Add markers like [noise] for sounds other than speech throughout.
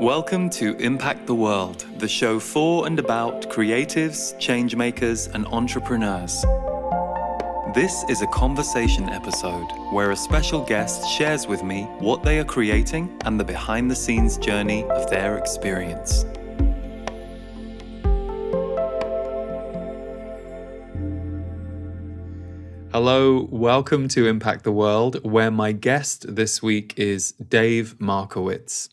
Welcome to Impact the World, the show for and about creatives, changemakers, and entrepreneurs. This is a conversation episode where a special guest shares with me what they are creating and the behind the scenes journey of their experience. Hello, welcome to Impact the World, where my guest this week is Dave Markowitz.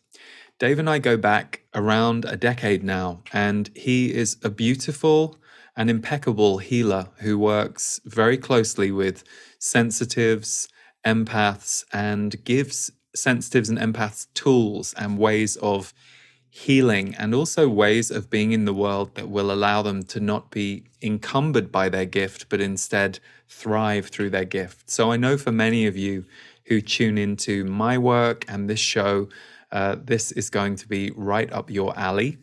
Dave and I go back around a decade now, and he is a beautiful and impeccable healer who works very closely with sensitives, empaths, and gives sensitives and empaths tools and ways of healing and also ways of being in the world that will allow them to not be encumbered by their gift, but instead thrive through their gift. So I know for many of you who tune into my work and this show, uh, this is going to be right up your alley.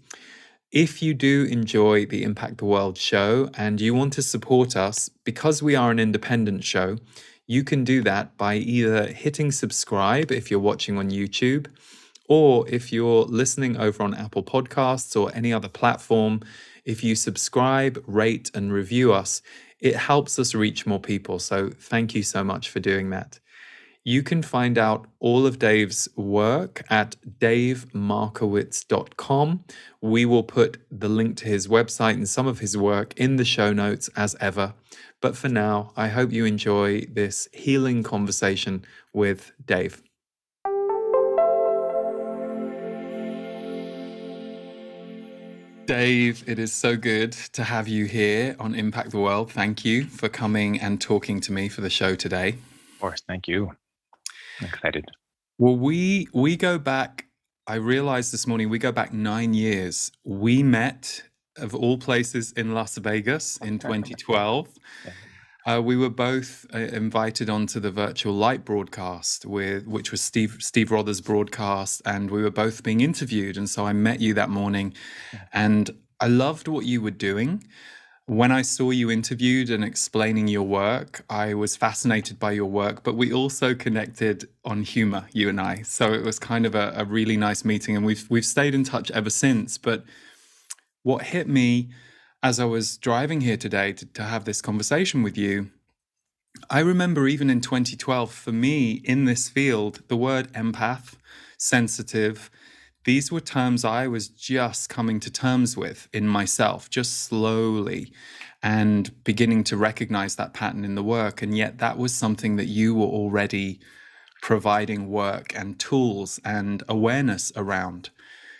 If you do enjoy the Impact the World show and you want to support us, because we are an independent show, you can do that by either hitting subscribe if you're watching on YouTube, or if you're listening over on Apple Podcasts or any other platform, if you subscribe, rate, and review us, it helps us reach more people. So thank you so much for doing that. You can find out all of Dave's work at davemarkowitz.com. We will put the link to his website and some of his work in the show notes as ever. But for now, I hope you enjoy this healing conversation with Dave. Dave, it is so good to have you here on Impact the World. Thank you for coming and talking to me for the show today. Of course, thank you. Excited. Well, we we go back. I realized this morning we go back nine years. We met, of all places, in Las Vegas in 2012. Uh, we were both uh, invited onto the virtual light broadcast, with which was Steve Steve Rother's broadcast, and we were both being interviewed. And so I met you that morning, and I loved what you were doing. When I saw you interviewed and explaining your work, I was fascinated by your work, but we also connected on humor, you and I. So it was kind of a, a really nice meeting, and we've we've stayed in touch ever since. But what hit me as I was driving here today to, to have this conversation with you, I remember even in 2012, for me in this field, the word empath, sensitive, these were terms I was just coming to terms with in myself, just slowly and beginning to recognize that pattern in the work. And yet, that was something that you were already providing work and tools and awareness around.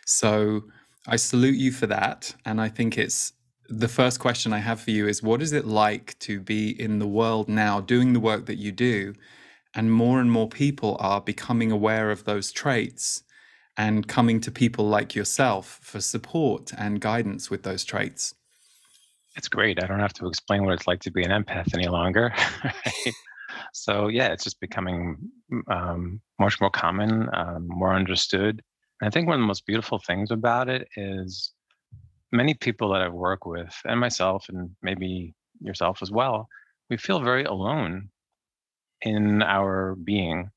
So, I salute you for that. And I think it's the first question I have for you is what is it like to be in the world now doing the work that you do? And more and more people are becoming aware of those traits and coming to people like yourself for support and guidance with those traits. It's great. I don't have to explain what it's like to be an empath any longer. [laughs] so, yeah, it's just becoming um, much more common, um, more understood. And I think one of the most beautiful things about it is many people that I work with, and myself, and maybe yourself as well, we feel very alone in our being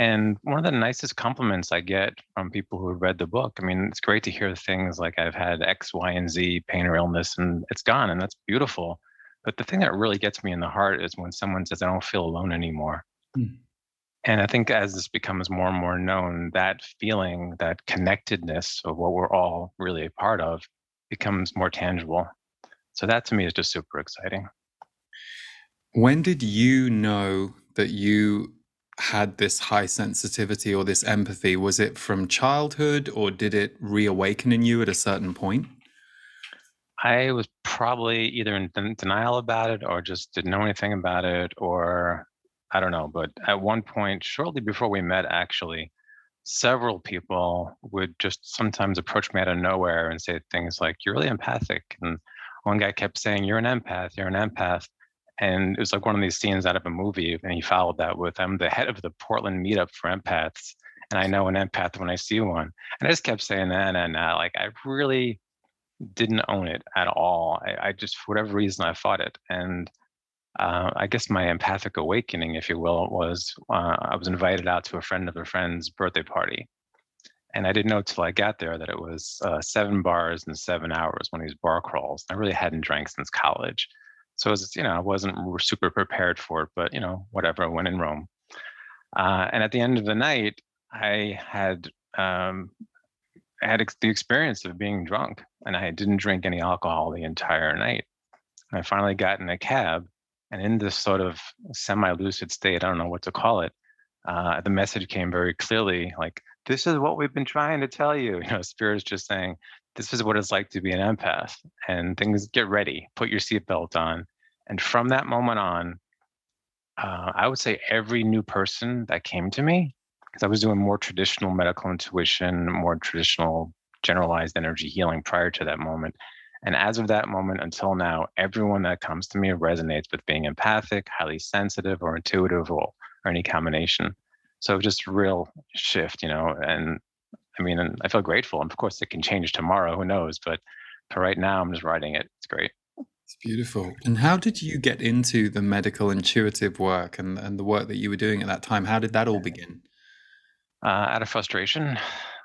and one of the nicest compliments I get from people who have read the book, I mean, it's great to hear things like I've had X, Y, and Z pain or illness and it's gone, and that's beautiful. But the thing that really gets me in the heart is when someone says, I don't feel alone anymore. Mm. And I think as this becomes more and more known, that feeling, that connectedness of what we're all really a part of becomes more tangible. So that to me is just super exciting. When did you know that you had this high sensitivity or this empathy? Was it from childhood or did it reawaken in you at a certain point? I was probably either in denial about it or just didn't know anything about it, or I don't know. But at one point, shortly before we met, actually, several people would just sometimes approach me out of nowhere and say things like, You're really empathic. And one guy kept saying, You're an empath, you're an empath and it was like one of these scenes out of a movie and he followed that with i'm the head of the portland meetup for empaths and i know an empath when i see one and i just kept saying that and uh, like i really didn't own it at all I, I, just for whatever reason i fought it and uh, i guess my empathic awakening if you will was uh, i was invited out to a friend of a friend's birthday party And I didn't know till I got there that it was uh, seven bars in seven hours, one of these bar crawls. I really hadn't drank since college. So was, you know, I wasn't super prepared for it, but you know, whatever, I went in Rome. Uh, and at the end of the night, I had um, I had ex- the experience of being drunk, and I didn't drink any alcohol the entire night. And I finally got in a cab, and in this sort of semi-lucid state, I don't know what to call it, uh, the message came very clearly, like, "This is what we've been trying to tell you." [laughs] You know, spirit's just saying, "This is what it's like to be an empath," and things get ready. Put your seatbelt on, and from that moment on, uh, I would say every new person that came to me because I was doing more traditional medical intuition, more traditional generalized energy healing prior to that moment. And as of that moment until now, everyone that comes to me resonates with being empathic, highly sensitive, or intuitive, or, or any combination. So just real shift, you know. And I mean, and I feel grateful. And of course, it can change tomorrow. Who knows? But for right now, I'm just writing it. It's great. It's beautiful. And how did you get into the medical intuitive work and, and the work that you were doing at that time? How did that all begin? uh, out of frustration,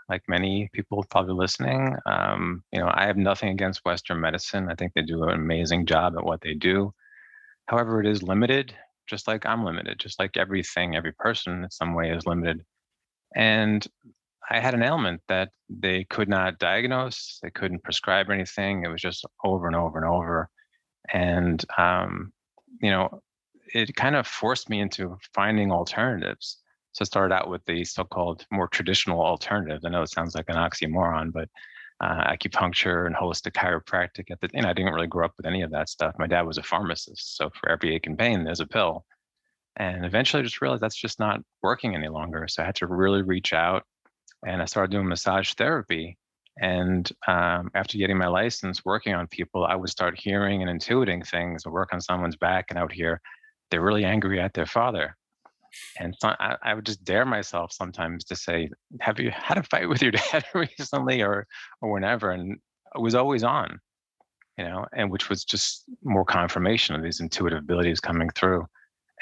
like many people probably listening. Um, you know, I have nothing against Western medicine. I think they do an amazing job at what they do. However, it is limited, just like I'm limited, just like everything, every person in some way is limited. And I had an ailment that they could not diagnose, they couldn't prescribe anything. It was just over and over and over. And, um, you know, it kind of forced me into finding alternatives. So I started out with the so-called more traditional alternatives. I know it sounds like an oxymoron, but uh, acupuncture and holistic chiropractic. At the, know, I didn't really grow up with any of that stuff. My dad was a pharmacist, so for every ache and pain, there's a pill. And eventually, I just realized that's just not working any longer. So I had to really reach out, and I started doing massage therapy. And um, after getting my license, working on people, I would start hearing and intuiting things. I work on someone's back, and I would hear they're really angry at their father and so I, I, would just dare myself sometimes to say, "Have you had a fight with your [laughs] dad recently, or or whenever?" And it was always on, you know, and which was just more confirmation of these intuitive abilities coming through.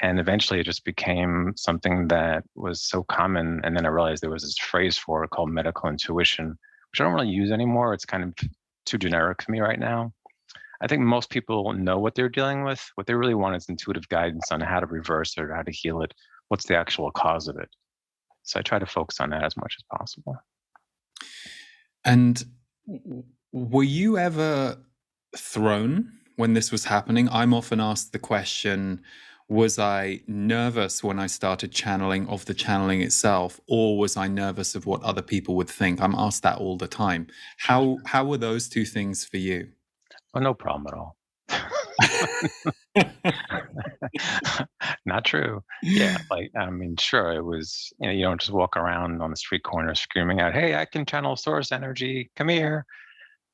And eventually, it just became something that was so common. And then I realized there was this phrase for it called medical intuition, which I don't really use anymore. It's kind of too generic for me right now. I think most people know what they're dealing with. What they really want is intuitive guidance on how to reverse it or how to heal it what's the actual cause of it. So I try to focus on that as much as possible. And were you ever thrown when this was happening? I'm often asked the question was I nervous when I started channeling of the channeling itself, or was I nervous of what other people would think? I'm asked that all the time. How how were those two things for you? Oh, no problem at all. [laughs] Not true. Yeah, [laughs] like I mean, sure, it was. You know, you don't just walk around on the street corner screaming out, "Hey, I can channel source energy. Come here."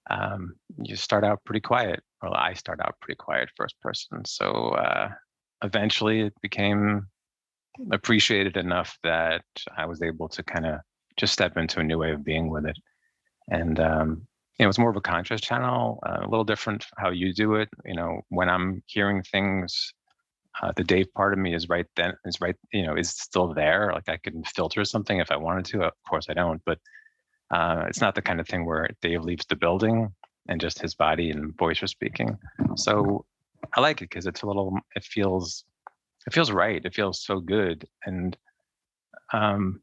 Um, you start out pretty quiet. Well, I start out pretty quiet, first person. So uh, eventually, it became appreciated enough that I was able to kind of just step into a new way of being with it. And um, you know, more of a conscious channel, uh, a little different how you do it. You know, when I'm hearing things, uh, the Dave part of me is right then is right, you know, is still there. Like I can filter something if I wanted to. Of course, I don't, but uh, it's not the kind of thing where Dave leaves the building and just his body and voice are speaking. So I like it because it's a little. It feels, it feels right. It feels so good, and um,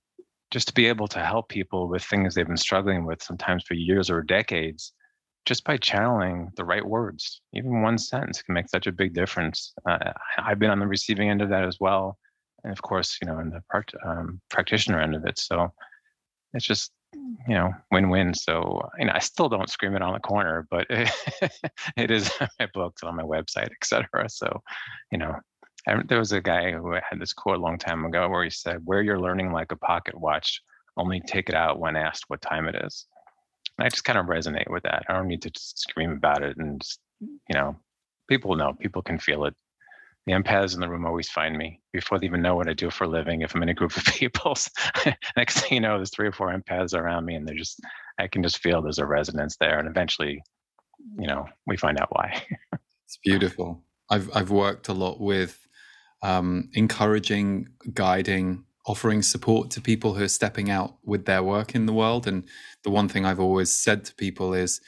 just to be able to help people with things they've been struggling with sometimes for years or decades just by channeling the right words even one sentence can make such a big difference uh, i've been on the receiving end of that as well and of course you know in the part, um, practitioner end of it so it's just you know win-win so you know i still don't scream it on the corner but it, [laughs] it is my books on my website etc so you know there was a guy who had this quote a long time ago where he said, where you're learning like a pocket watch. Only take it out when asked what time it is." And I just kind of resonate with that. I don't need to scream about it, and just, you know, people know. People can feel it. The empaths in the room always find me before they even know what I do for a living. If I'm in a group of [laughs] people, next thing you know, there's three or four empaths around me, and they're just I can just feel there's a resonance there, and eventually, you know, we find out why. it's beautiful. I've I've worked a lot with um, encouraging, guiding, offering support to people who are stepping out with their work in the world. And the one thing I've always said to people is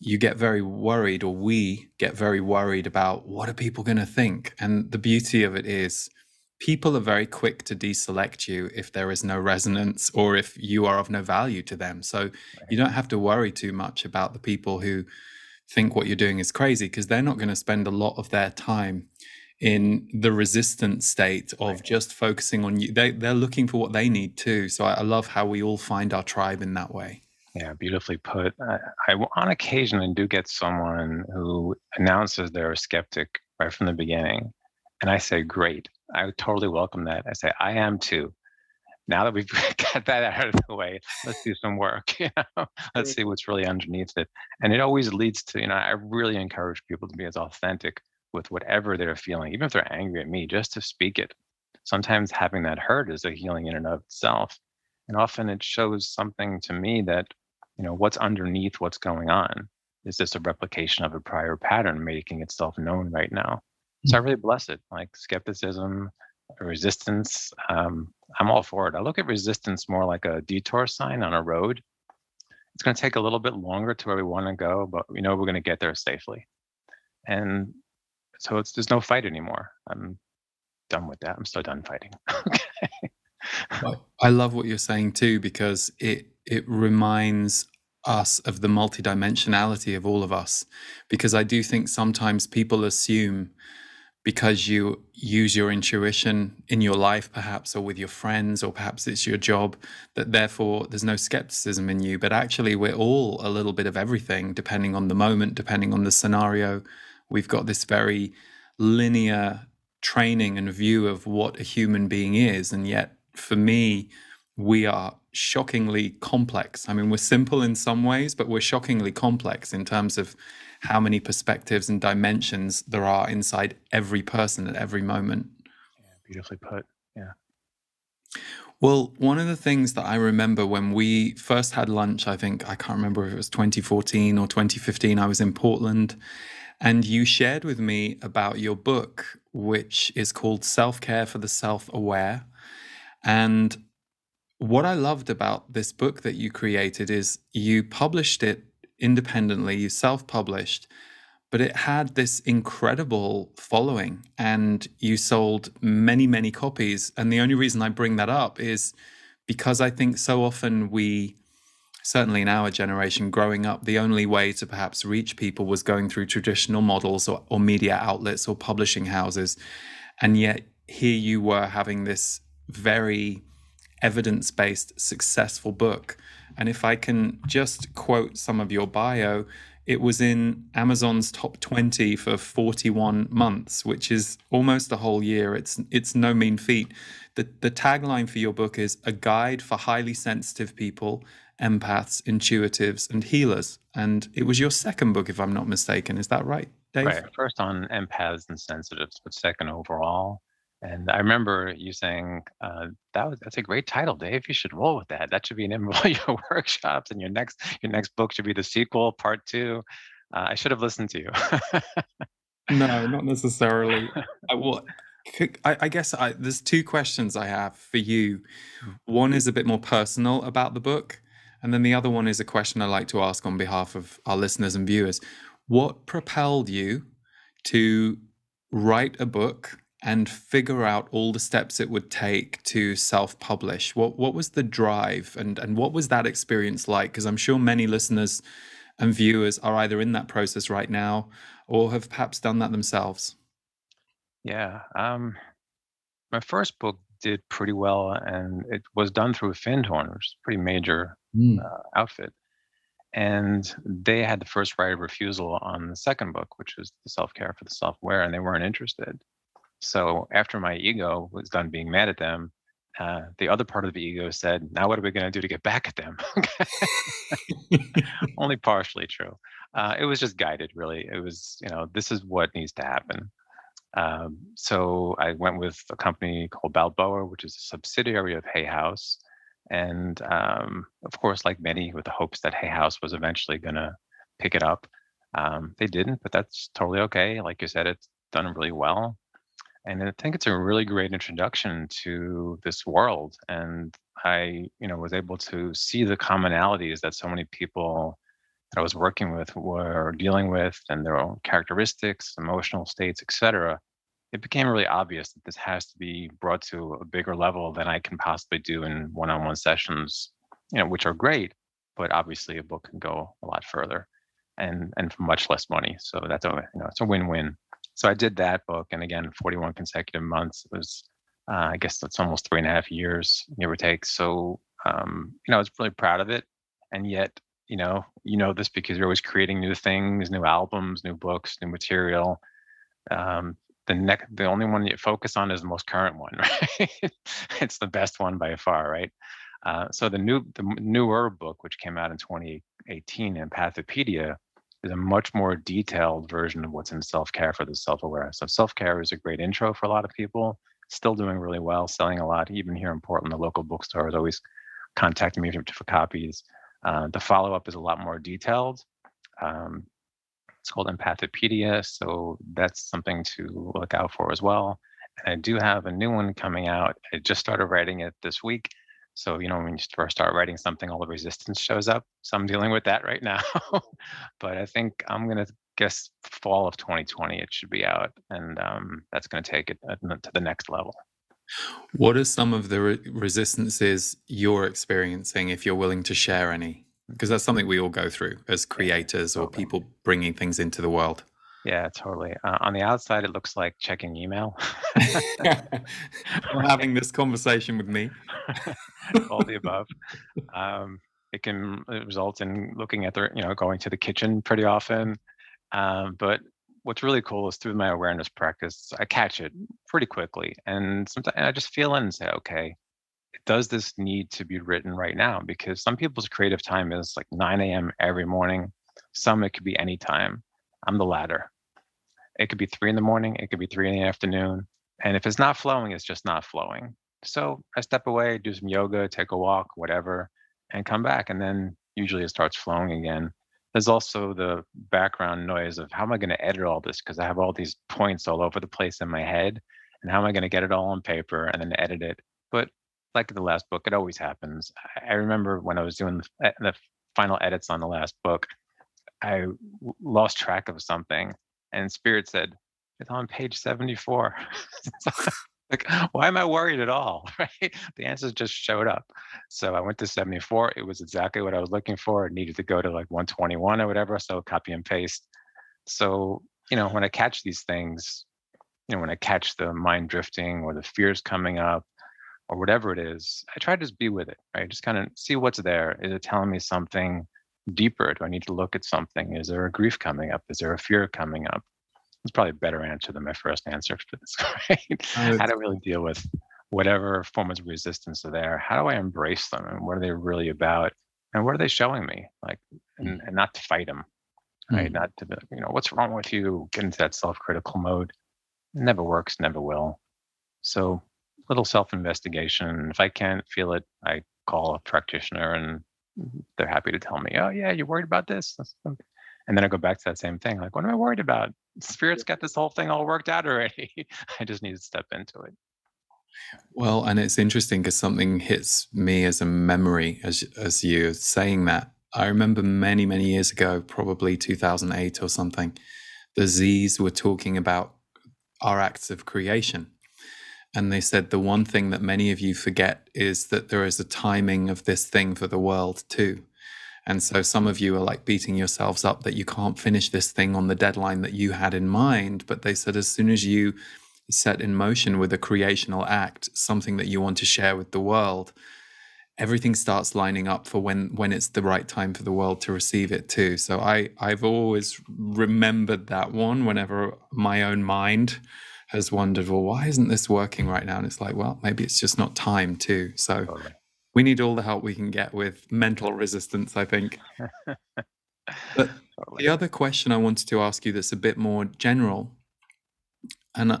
you get very worried, or we get very worried about what are people going to think. And the beauty of it is, people are very quick to deselect you if there is no resonance or if you are of no value to them. So right. you don't have to worry too much about the people who think what you're doing is crazy because they're not going to spend a lot of their time in the resistant state of right. just focusing on you. They, they're looking for what they need too. So I, I love how we all find our tribe in that way. Yeah, beautifully put. Uh, I, I, on occasion, I do get someone who announces they're a skeptic right from the beginning. And I say, great. I totally welcome that. I say, I am too. Now that we've [laughs] got that out of the way, let's do some work. [laughs] You know, let's see what's really underneath it. And it always leads to, you know, I really encourage people to be as authentic with whatever they're feeling, even if they're angry at me, just to speak it. Sometimes having that hurt is a healing in and of itself. And often it shows something to me that, you know, what's underneath what's going on. Is this a replication of a prior pattern making itself known right now? So I mm. really bless it. Like skepticism, resistance. Um, I'm all for it. I look at resistance more like a detour sign on a road. It's going to take a little bit longer to where we want to go, but we know we're going to get there safely. And so it's there's no fight anymore. I'm done with that. I'm still done fighting. [laughs] okay. I love what you're saying too because it it reminds us of the multidimensionality of all of us because I do think sometimes people assume because you use your intuition in your life, perhaps, or with your friends, or perhaps it's your job, that therefore there's no skepticism in you. But actually, we're all a little bit of everything, depending on the moment, depending on the scenario. We've got this very linear training and view of what a human being is. And yet, for me, we are shockingly complex. I mean, we're simple in some ways, but we're shockingly complex in terms of how many perspectives and dimensions there are inside every person at every moment. Yeah, beautifully put. Yeah. Well, one of the things that I remember when we first had lunch, I think, I can't remember if it was 2014 or 2015, I was in Portland, and you shared with me about your book, which is called Self Care for the Self Aware. And what I loved about this book that you created is you published it independently, you self published, but it had this incredible following and you sold many, many copies. And the only reason I bring that up is because I think so often we, certainly in our generation growing up, the only way to perhaps reach people was going through traditional models or, or media outlets or publishing houses. And yet here you were having this very evidence based successful book and if I can just quote some of your bio, it was in Amazon's top 20 for 41 months, which is almost a whole year. It's it's no mean feat. The the tagline for your book is a guide for highly sensitive people, empaths, intuitives, and healers. And it was your second book, if I'm not mistaken. Is that right, Dave? Right. First on empaths and sensitives, but second overall. And I remember you saying, uh, "That was that's a great title, Dave. You should roll with that. That should be an in all [laughs] your workshops, and your next your next book should be the sequel, part two. Uh, I should have listened to you. no, not necessarily. [laughs] I, well, I, I guess I, there's two questions I have for you. One is a bit more personal about the book, and then the other one is a question I like to ask on behalf of our listeners and viewers. What propelled you to write a book and figure out all the steps it would take to self-publish. What what was the drive and and what was that experience like? Because I'm sure many listeners and viewers are either in that process right now or have perhaps done that themselves. Yeah, um, my first book did pretty well, and it was done through Findhorn, which is a pretty major mm. uh, outfit. And they had the first right of refusal on the second book, which was the self care for the self aware, and they weren't interested. So after my ego was done being mad at them, uh, the other part of the ego said, "Now what are we going to do to get back at them?" [laughs] Only partially true. Uh, it was just guided, really. It was, you know, this is what needs to happen. Um, so I went with a company called Balboa, which is a subsidiary of Hay House, and um, of course, like many, with the hopes that Hay House was eventually going to pick it up. Um, they didn't, but that's totally okay. Like you said, it's done really well. And I think it's a really great introduction to this world. And I, you know, was able to see the commonalities that so many people that I was working with were dealing with and their own characteristics, emotional states, etc. It became really obvious that this has to be brought to a bigger level than I can possibly do in one-on-one sessions, you know, which are great, but obviously a book can go a lot further and and for much less money. So that's a you know it's a win-win so I did that book, and again, 41 consecutive months. It was, uh, I guess that's almost three and a half years, give or take. So, um, you know, I was really proud of it, and yet, you know, you know this because you're always creating new things, new albums, new books, new material. Um, the next, the only one you focus on is the most current one, [laughs] right? it's the best one by far, right? Uh, so the new, the newer book, which came out in 2018, Empathopedia, is a much more detailed version of what's in self-care for the self-aware. So self-care is a great intro for a lot of people. Still doing really well, selling a lot. Even here in Portland, the local bookstore is always contacting me for, copies. Uh, the follow-up is a lot more detailed. Um, it's called Empathopedia, so that's something to look out for as well. And I do have a new one coming out. I just started writing it this week. So, you know, when you first start writing something, all the resistance shows up. So I'm dealing with that right [laughs] now. but I think I'm going to guess fall of 2020, it should be out. And um, that's going to take it uh, to the next level. What are some of the re- resistances you're experiencing, if you're willing to share any? Because that's something we all go through as creators or people bringing things into the world. Yeah, totally. Uh, on the outside, it looks like checking email. [laughs] having this conversation with me. [laughs] All the above. Um, it can result in looking at the, you know, going to the kitchen pretty often. Um, but what's really cool is through my awareness practice, I catch it pretty quickly. And sometimes I just feel in and say, okay, does this need to be written right now? Because some people's creative time is like 9 a.m. every morning. Some it could be any time I'm the latter. It could be three in the morning, it could be three in the afternoon. And if it's not flowing, it's just not flowing. So I step away, do some yoga, take a walk, whatever, and come back. And then usually it starts flowing again. There's also the background noise of how am I going to edit all this? Because I have all these points all over the place in my head. And how am I going to get it all on paper and then edit it? But like the last book, it always happens. I remember when I was doing the, eh, the final edits on the last book, I lost track of something, and Spirit said, "It's on page 74." [laughs] like, why am I worried at all? [laughs] Right? The answers just showed up. So I went to 74. It was exactly what I was looking for. It needed to go to like 121 or whatever. So copy and paste. So you know, when I catch these things, you know, when I catch the mind drifting or the fears coming up or whatever it is, I try to just be with it, right? Just kind of see what's there. Is it telling me something deeper? Do I need to look at something? Is there a grief coming up? Is there a fear coming up? It's probably a better answer than my first answer for this. Right? How to really deal with whatever forms of resistance are there. How do I embrace them, and what are they really about? And what are they showing me? Like, and, and not to fight them, right? Mm. Not to, you know, what's wrong with you? Get into that self-critical mode. It never works, never will. So, little self-investigation. If I can't feel it, I call a practitioner and Mm-hmm. they're happy to tell me, "Oh yeah, you're worried about this," and then I go back to that same thing, like, "What am I worried about? Spirit's got this whole thing all worked out already. [laughs] I just need to step into it." Well, and it's interesting because something hits me as a memory as as you're saying that. I remember many many years ago, probably 2008 or something, the Z's were talking about our acts of creation and they said the one thing that many of you forget is that there is a timing of this thing for the world too. And so some of you are like beating yourselves up that you can't finish this thing on the deadline that you had in mind. But they said as soon as you set in motion with a creational act, something that you want to share with the world, everything starts lining up for when when it's the right time for the world to receive it too. So I I've always remembered that one whenever my own mind has wondered, well, why isn't this working right now? And it's like, well, maybe it's just not time too. So totally. we need all the help we can get with mental resistance, I think. but [laughs] totally. the other question I wanted to ask you that's a bit more general, and uh,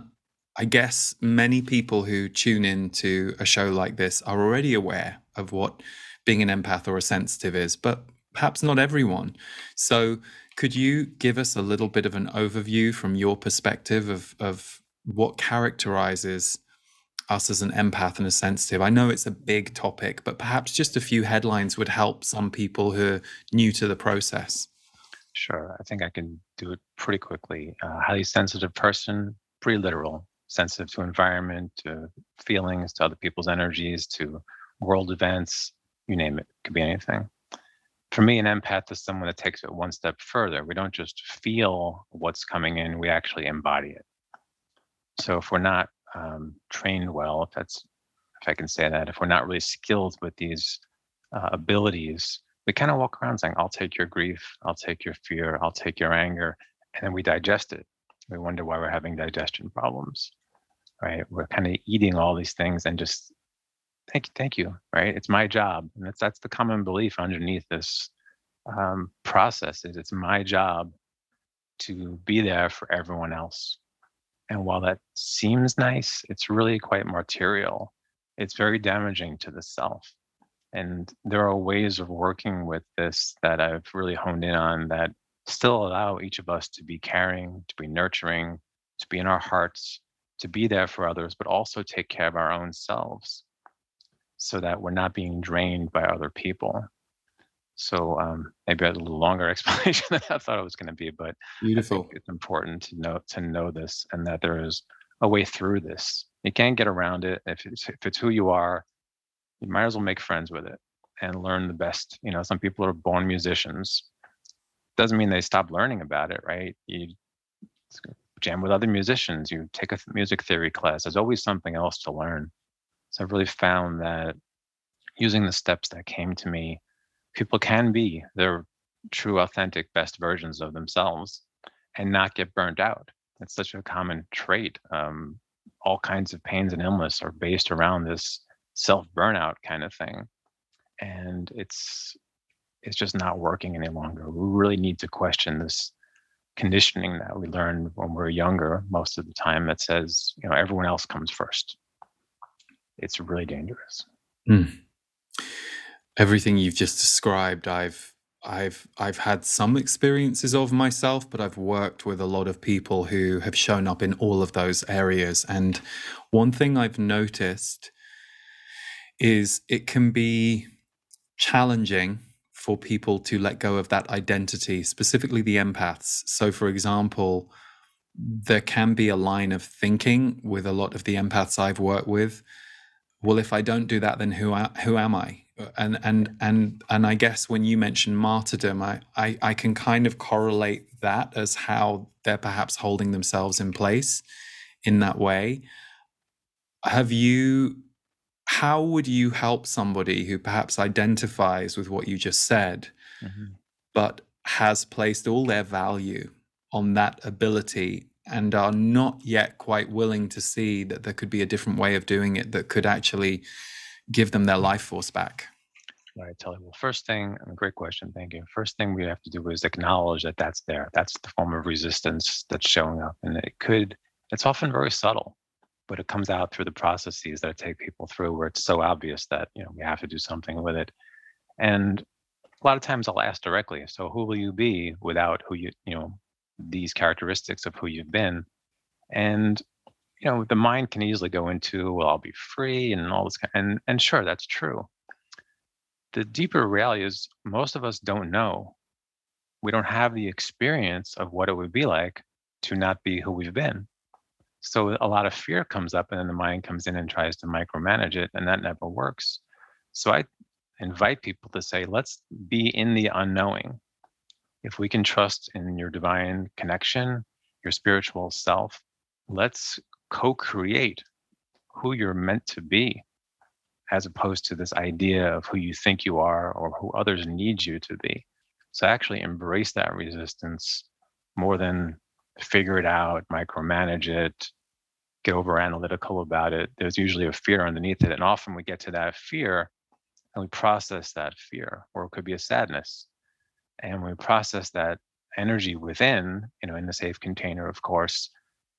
I guess many people who tune in to a show like this are already aware of what being an empath or a sensitive is, but perhaps not everyone. So could you give us a little bit of an overview from your perspective of, of what characterizes us as an empath and a sensitive? I know it's a big topic, but perhaps just a few headlines would help some people who are new to the process. Sure. I think I can do it pretty quickly. Uh, highly sensitive person, pretty literal, sensitive to environment, to feelings, to other people's energies, to world events, you name it. It could be anything. For me, an empath is someone that takes it one step further. We don't just feel what's coming in, we actually embody it. So if we're not um, trained well, if that's if I can say that, if we're not really skilled with these uh, abilities, we kind of walk around saying, "I'll take your grief, I'll take your fear, I'll take your anger," and then we digest it. We wonder why we're having digestion problems, right? We're kind of eating all these things and just thank you, thank you, right? It's my job, and that's that's the common belief underneath this um, process. Is it's my job to be there for everyone else and while that seems nice, it's really quite material. It's very damaging to the self. And there are ways of working with this that I've really honed in on that still allow each of us to be caring, to be nurturing, to be in our hearts, to be there for others, but also take care of our own selves so that we're not being drained by other people. So um, maybe a little longer [laughs] explanation than I thought it was going to be, but beautiful. it's important to know to know this and that there is a way through this. You can't get around it. If it's if it's who you are, you might as well make friends with it and learn the best. You know, some people are born musicians. Doesn't mean they stop learning about it, right? You jam with other musicians. You take a music theory class. There's always something else to learn. So I've really found that using the steps that came to me people can be their true, authentic, best versions of themselves and not get burnt out. It's such a common trait. Um, all kinds of pains and illness are based around this self burnout kind of thing, and it's it's just not working any longer. We really need to question this conditioning that we learned when we are younger, most of the time, that says you know everyone else comes first. It's really dangerous. Mm everything you've just described, I've I've I've had some experiences of myself, but I've worked with a lot of people who have shown up in all of those areas. And one thing I've noticed is it can be challenging for people to let go of that identity, specifically the empaths. So, for example, there can be a line of thinking with a lot of the empaths I've worked with. Well, if I don't do that, then who who am I? And and and and I guess when you mention martyrdom, I, I I can kind of correlate that as how they're perhaps holding themselves in place in that way. Have you? How would you help somebody who perhaps identifies with what you just said, mm-hmm. but has placed all their value on that ability and are not yet quite willing to see that there could be a different way of doing it that could actually give them their life force back? All right, Telly. Well, first thing, great question. Thank you. First thing we have to do is acknowledge that that's there. That's the form of resistance that's showing up. And it could, it's often very subtle, but it comes out through the processes that I take people through where it's so obvious that, you know, we have to do something with it. And a lot of times I'll ask directly, so who will you be without who you, you know, these characteristics of who you've been? And you know the mind can easily go into well i'll be free and all this kind and and sure that's true the deeper reality is most of us don't know. We don't have the experience of what it would be like to not be who we've been. So a lot of fear comes up and then the mind comes in and tries to micromanage it and that never works. So i invite people to say let's be in the unknowing. If we can trust in your divine connection your spiritual self let's co-create who you're meant to be as opposed to this idea of who you think you are or who others need you to be. So actually embrace that resistance more than figure it out micromanage it get over analytical about it. There's usually a fear underneath it and often we get to that fear and we process that fear or it could be a sadness. And we process that energy within you know in the safe container of course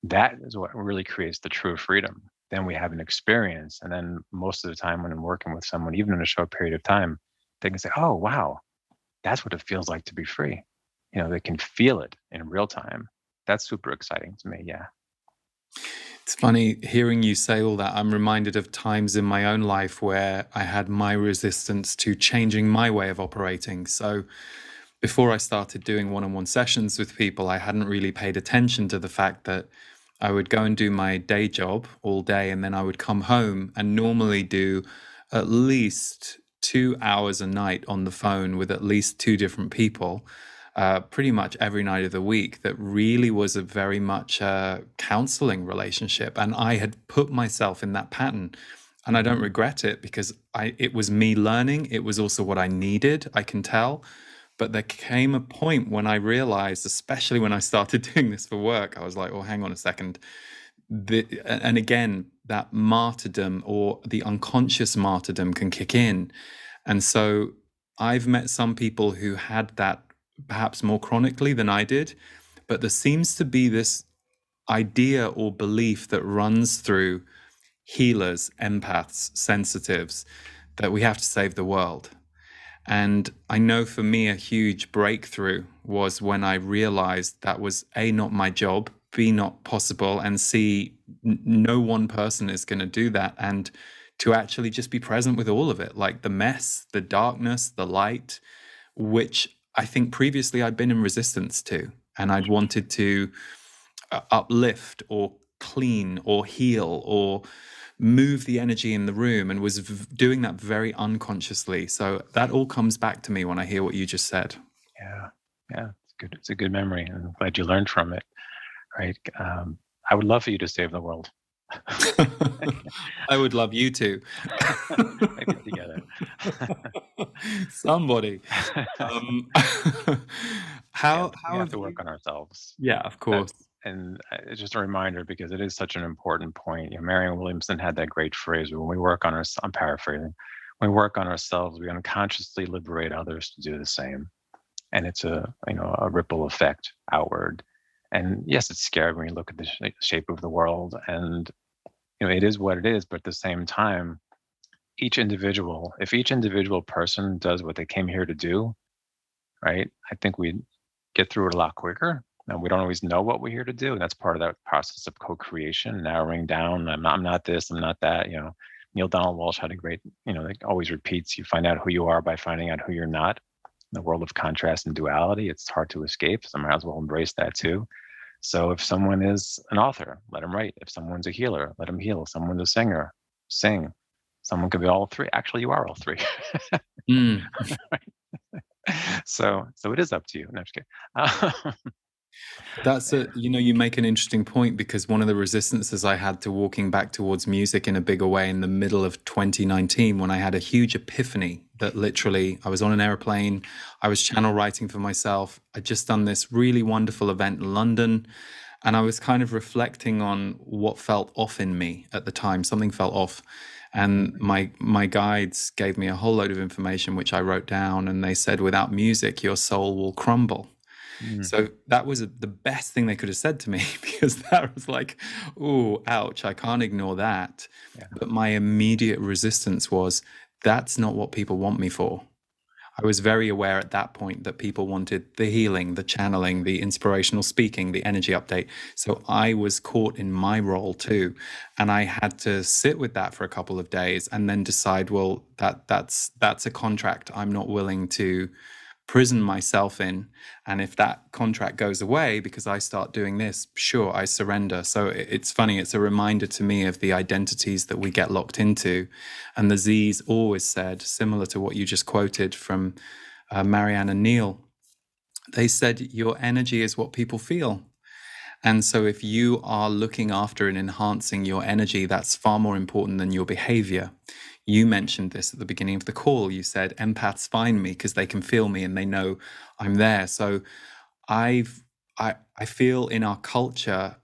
that is what really creates the true freedom. Then we have an experience. And then most of the time when I'm working with someone, even in a short period of time, they can say, oh, wow, that's what it feels like to be free. You know, they can feel it in real time. That's super exciting to me. Yeah. It's funny hearing you say all that. I'm reminded of times in my own life where I had my resistance to changing my way of operating. So, before I started doing one on one sessions with people, I hadn't really paid attention to the fact that I would go and do my day job all day and then I would come home and normally do at least two hours a night on the phone with at least two different people. Uh, pretty much every night of the week that really was a very much a counseling relationship. And i had put myself in that pattern and i don't regret it because i it was me learning. It was also what i needed i can tell but there came a point when I realized, especially when I started [laughs] doing this for work, I was like, oh, hang on a second. The, and again, that martyrdom or the unconscious martyrdom can kick in. And so I've met some people who had that perhaps more chronically than I did, but there seems to be this idea or belief that runs through healers, empaths, sensitives, that we have to save the world. And I know for me, a huge breakthrough was when I realized that was A, not my job, B, not possible, and C, n- no one person is going to do that. And to actually just be present with all of it, like the mess, the darkness, the light, which I think previously I'd been in resistance to. And I'd wanted to uh, uplift or clean or heal or move the energy in the room and was v- doing that very unconsciously. So that all comes back to me when I hear what you just said. Yeah, yeah, it's good. It's a good memory, and I'm glad you learned from it. Right. Um, I would love for you to save the world. [laughs] I would love you to. [laughs] Maybe together. [laughs] Somebody. Um, how yeah, how we have to you? work on ourselves. Yeah, of course. And uh, it's just a reminder because it is such an important point. You know, Marianne Williamson had that great phrase: "When we work on our, I'm paraphrasing, when we work on ourselves, we unconsciously liberate others to do the same." And it's a you know a ripple effect outward. And yes, it's scary when you look at the sh- shape of the world, and you know it is what it is. But at the same time, each individual, if each individual person does what they came here to do, right? I think we'd get through it a lot quicker. And we don't always know what we're here to do. And that's part of that process of co-creation, narrowing down. I'm not, I'm not this, I'm not that. You know, Neale Donald Walsch had a great, you know, like always repeats, you find out who you are by finding out who you're not. In the world of contrast and duality, it's hard to escape. So I might as well embrace that too. So if someone is an author, let them write. If someone's a healer, let them heal. If someone's a singer, sing. Someone could be all three. Actually, you are all three. [laughs] Mm. so so it is up to you. No, I'm just kidding. Um, [laughs] That's a, you know, you make an interesting point because one of the resistances I had to walking back towards music in a bigger way in the middle of 2019, when I had a huge epiphany that literally I was on an airplane, I was channel writing for myself. I'd just done this really wonderful event in London, and I was kind of reflecting on what felt off in me at the time. Something felt off. And my my guides gave me a whole load of information which I wrote down, and they said, without music, your soul will crumble. Mm, So that was the best thing they could have said to me [laughs] because that was like, oh, ouch, I can't ignore that. yeah. But my immediate resistance was that's not what people want me for. I was very aware at that point that people wanted the healing, the channeling, the inspirational speaking, the energy update. So I was caught in my role too. And I had to sit with that for a couple of days and then decide, well, that that's that's a contract I'm not willing to prison myself in. And if that contract goes away because I start doing this, sure, I surrender. So it's funny, it's a reminder to me of the identities that we get locked into. And the Z's always said, similar to what you just quoted from uh, Marianne Neil, they said, Your energy is what people feel. And so, if you are looking after and enhancing your energy, that's far more important than your behavior. You mentioned this at the beginning of the call. You said empaths find me because they can feel me and they know I'm there. So, I've I I feel in our culture,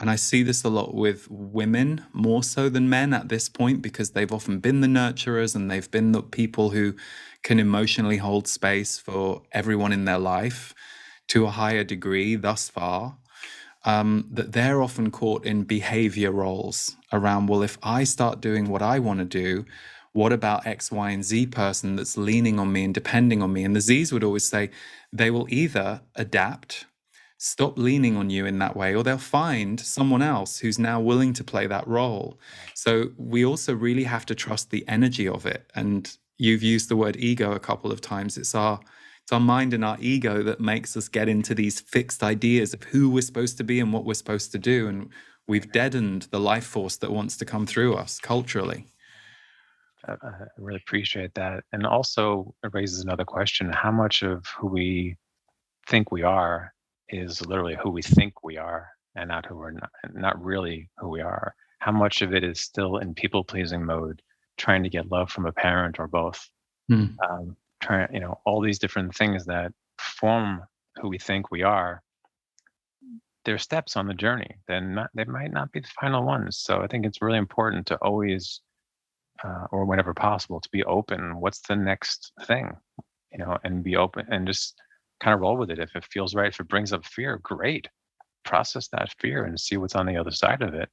and I see this a lot with women more so than men at this point because they've often been the nurturers and they've been the people who can emotionally hold space for everyone in their life to a higher degree thus far um, that they're often caught in behavior roles around, well, if I start doing what I want to do, what about X, Y, and Z person that's leaning on me and depending on me? And the Z's would always say they will either adapt. stop leaning on you in that way, or they'll find someone else who's now willing to play that role. So we also really have to trust the energy of it. And you've used the word ego a couple of times. It's our it's our mind and our ego that makes us get into these fixed ideas of who we're supposed to be and what we're supposed to do. And we've deadened the life force that wants to come through us culturally. I really appreciate that. And also, it raises another question how much of who we think we are is literally who we think we are and not who we're not, not really who we are? How much of it is still in people pleasing mode, trying to get love from a parent or both? Mm. Um, you know, all these different things that form who we think we are they're steps on the journey. Then they might not be the final ones. So I think it's really important to always uh, or whenever possible to be open what's the next thing you know and be open and just kind of roll with it if it feels right if it brings up fear great process that fear and see what's on the other side of it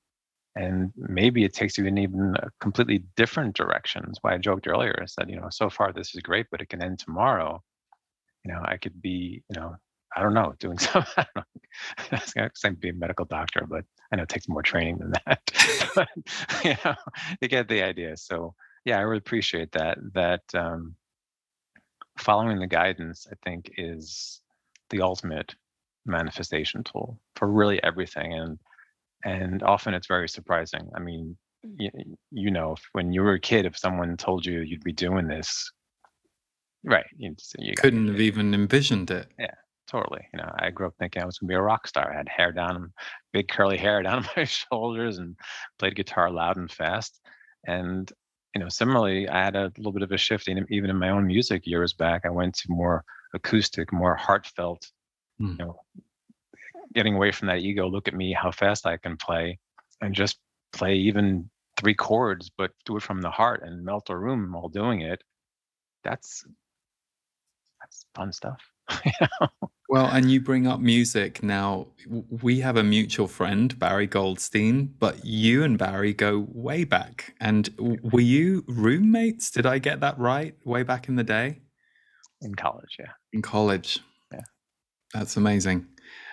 and maybe it takes you in even completely different directions why i joked earlier i said you know so far this is great but it can end tomorrow you know i could be you know I don't know, doing [laughs] some. I don't know. [laughs] I going be a medical doctor, but I know it takes more training than that. [laughs] but you know, you get the idea. So yeah, I really appreciate that. That um, following the guidance, I think, is the ultimate manifestation tool for really everything, and and often it's very surprising. I mean, you, you know, if, when you were a kid, if someone told you you'd be doing this, right? You, you couldn't have even envisioned it. Yeah, totally. You know, I grew up thinking I was gonna be a rock star. I had hair down, big curly hair [laughs] down my shoulders, and played guitar loud and fast. And you know, similarly, I had a little bit of a shift in, even in my own music years back. I went to more acoustic, more heartfelt. Mm. You know, getting away from that ego. Look at me, how fast I can play, and just play even three chords, but do it from the heart and melt a room while doing it. That's that's fun stuff. [laughs] Well, and you bring up music now. We have a mutual friend, Barry Goldstein, but you and Barry go way back. And were you roommates? Did I get that right? Way back in the day? In college, yeah. In college. Yeah. That's amazing.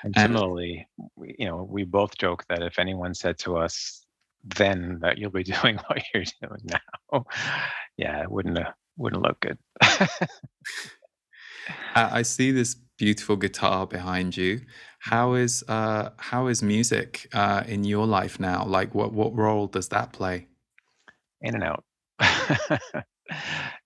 And similarly, we, you know, we both joke that if anyone said to us then that you'll be [laughs] doing what you're doing now, yeah, it wouldn't uh, wouldn't look good. I see this beautiful guitar behind you. How is uh, how is music uh, in your life now? Like, what what role does that play? In and out. [laughs]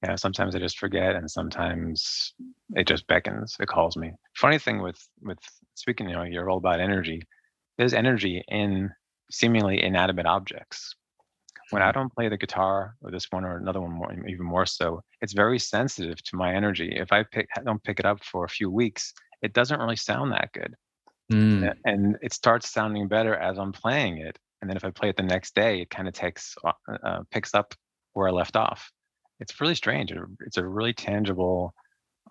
yeah, sometimes I just forget, and sometimes it just beckons. It calls me. Funny thing with with speaking, you know, you're all about energy. There's energy in seemingly inanimate objects when I don't play the guitar or this one or another one more, even more so, it's very sensitive to my energy. If I pick, don't pick it up for a few weeks, it doesn't really sound that good. Mm. And it starts sounding better as I'm playing it. And then if I play it the next day, it kind of takes, uh, uh, picks up where I left off. It's really strange. It's a really tangible,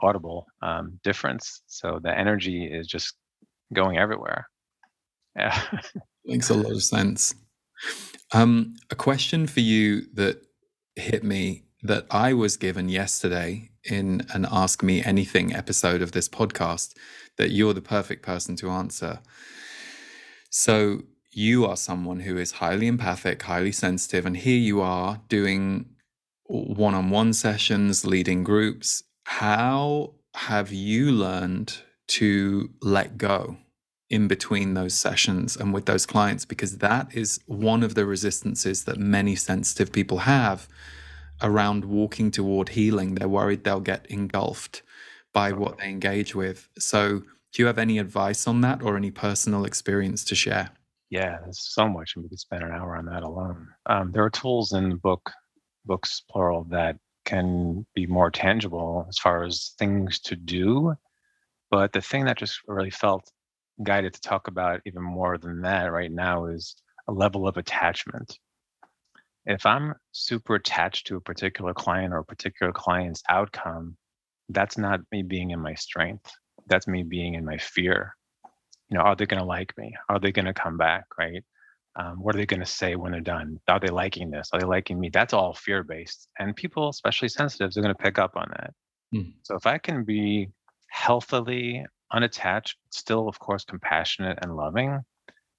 audible um, difference. So the energy is just going everywhere. Yeah. [laughs] Makes a lot of sense. Um, a question for you that hit me that I was given yesterday in an Ask Me Anything episode of this podcast that you're the perfect person to answer. So, you are someone who is highly empathic, highly sensitive, and here you are doing one on one sessions, leading groups. How have you learned to let go? in between those sessions and with those clients because that is one of the resistances that many sensitive people have around walking toward healing. They're worried they'll get engulfed by what they engage with. So, do you have any advice on that or any personal experience to share? Yeah, there's so much, and we could spend an hour on that alone. Um, there are tools in the book, books plural, that can be more tangible as far as things to do. But the thing that just really felt guided to talk about even more than that right now is a level of attachment. If I'm super attached to a particular client or a particular client's outcome, that's not me being in my strength. That's me being in my fear. You know, are they going to like me? Are they going to come back? Right? Um, what are they going to say when they're done? Are they liking this? Are they liking me? That's all fear based. And people, especially sensitives, are going to pick up on that. Mm. So if I can be healthily unattached, still, of course, compassionate and loving,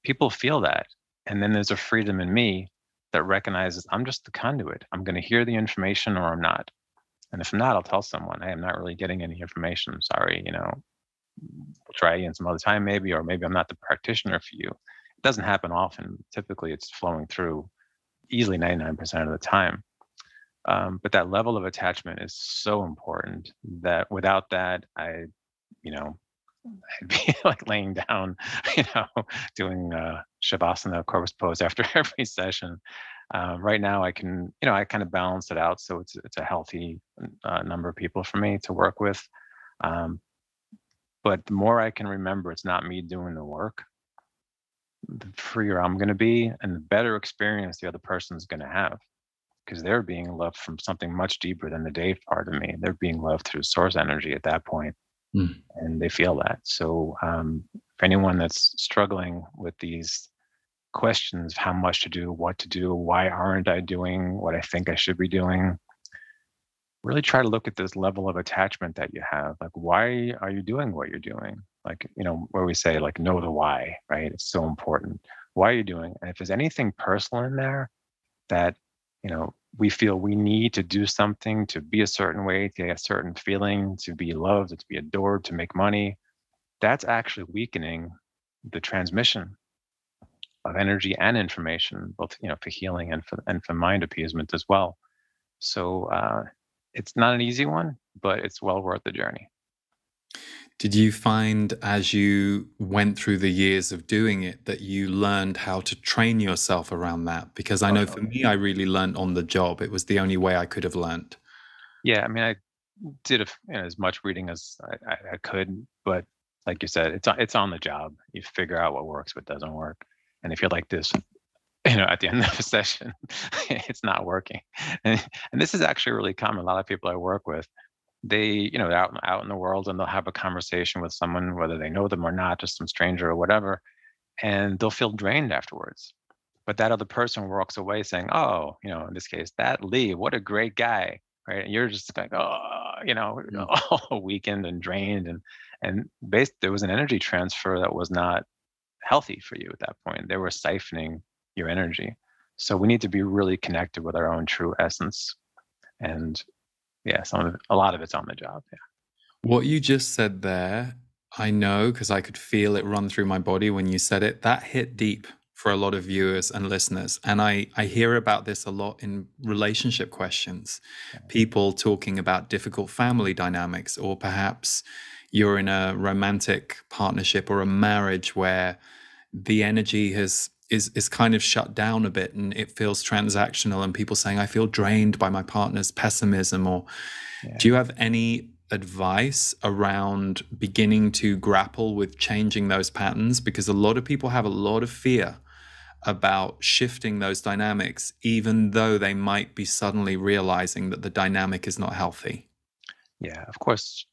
people feel that. And then there's a freedom in me that recognizes I'm just the conduit. I'm going to hear the information or I'm not. And if I'm not, I'll tell someone, hey, I'm not really getting any information. I'm sorry, you know, we'll try again some other time maybe, or maybe I'm not the practitioner for you. It doesn't happen often. Typically, it's flowing through easily 99% of the time. Um, but that level of attachment is so important that without that, I, you know, I'd be [laughs] like laying down, [laughs] you know, doing uh, shavasana corpse pose after [laughs] every session. Uh, right now, I can, you know, I kind of balance it out, so it's it's a healthy uh, number of people for me to work with. Um, but the more I can remember, it's not me doing the work. The freer I'm going to be, and the better experience the other person's going to have, because they're being loved from something much deeper than the Dave part of me. They're being loved through source energy at that point mm. and they feel that. So, um, for anyone that's struggling with these questions, how much to do, what to do, why aren't I doing what I think I should be doing? Really try to look at this level of attachment that you have. Like, why are you doing what you're doing? Like, you know, where we say, like, know the why, right? It's so important. Why are you doing? And if there's anything personal in there that, you know, we feel we need to do something to be a certain way, to get a certain feeling, to be loved, to be adored, to make money, that's actually weakening the transmission of energy and information, both you know for healing and for and for mind appeasement as well. So uh, it's not an easy one, but it's well worth the journey. Did you find as you went through the years of doing it that you learned how to train yourself around that? Because I know for me, I really learned on the job. It was the only way I could have learned. Yeah, I mean, I did a, you know, as much reading as I, I, could, but like you said, it's it's on the job. You figure out what works, what doesn't work, and if you're like this, [laughs] you know, at the end of a [laughs] session, it's not working. And, and this is actually really common. A lot of people I work with, they you know they're out, out in the world and they'll have a conversation with someone whether they know them or not just some stranger or whatever and they'll feel drained afterwards. But that other person walks away saying oh you know in this case that lee what a great guy right? And you're just like oh you know [laughs] all weakened and drained and and based there was an energy transfer that was not healthy for you at that point. They were siphoning your energy. So we need to be really connected with our own true essence and yeah, some of a lot of it's on the job. Yeah. What you just said there, I know because I could feel it run through my body when you said it. That hit deep for a lot of viewers and listeners. And I, I hear about this a lot in relationship questions. People talking about difficult family dynamics, or perhaps you're in a romantic partnership or a marriage where the energy has is is kind of shut down a bit and it feels transactional and people saying i feel drained by my partner's pessimism or yeah. do you have any advice around beginning to grapple with changing those patterns? Because a lot of people have a lot of fear about shifting those dynamics even though they might be suddenly realizing that the dynamic is not healthy. Yeah of course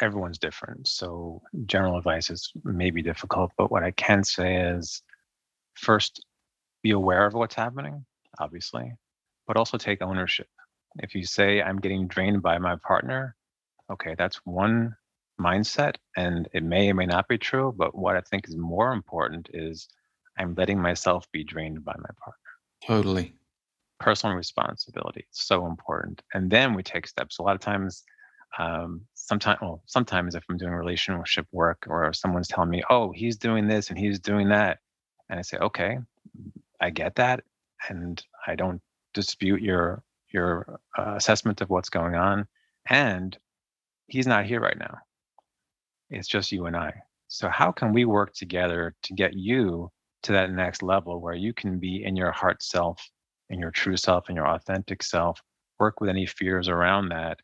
everyone's different. So general advice is maybe difficult but what i can say is first be aware of what's happening, obviously, but also take ownership. If you say, I'm getting drained by my partner, okay, that's one mindset, and it may or may not be true. But what I think is more important is I'm letting myself be drained by my partner. Totally. Personal responsibility. It's so important. And then we take steps. A lot of times, um, sometimes, well, sometimes if I'm doing relationship work or someone's telling me, oh, he's doing this and he's doing that, and I say, okay, I get that, and I don't dispute your your uh, assessment of what's going on, and he's not here right now. It's just you and I. So how can we work together to get you to that next level where you can be in your heart self, in your true self, in your authentic self, work with any fears around that.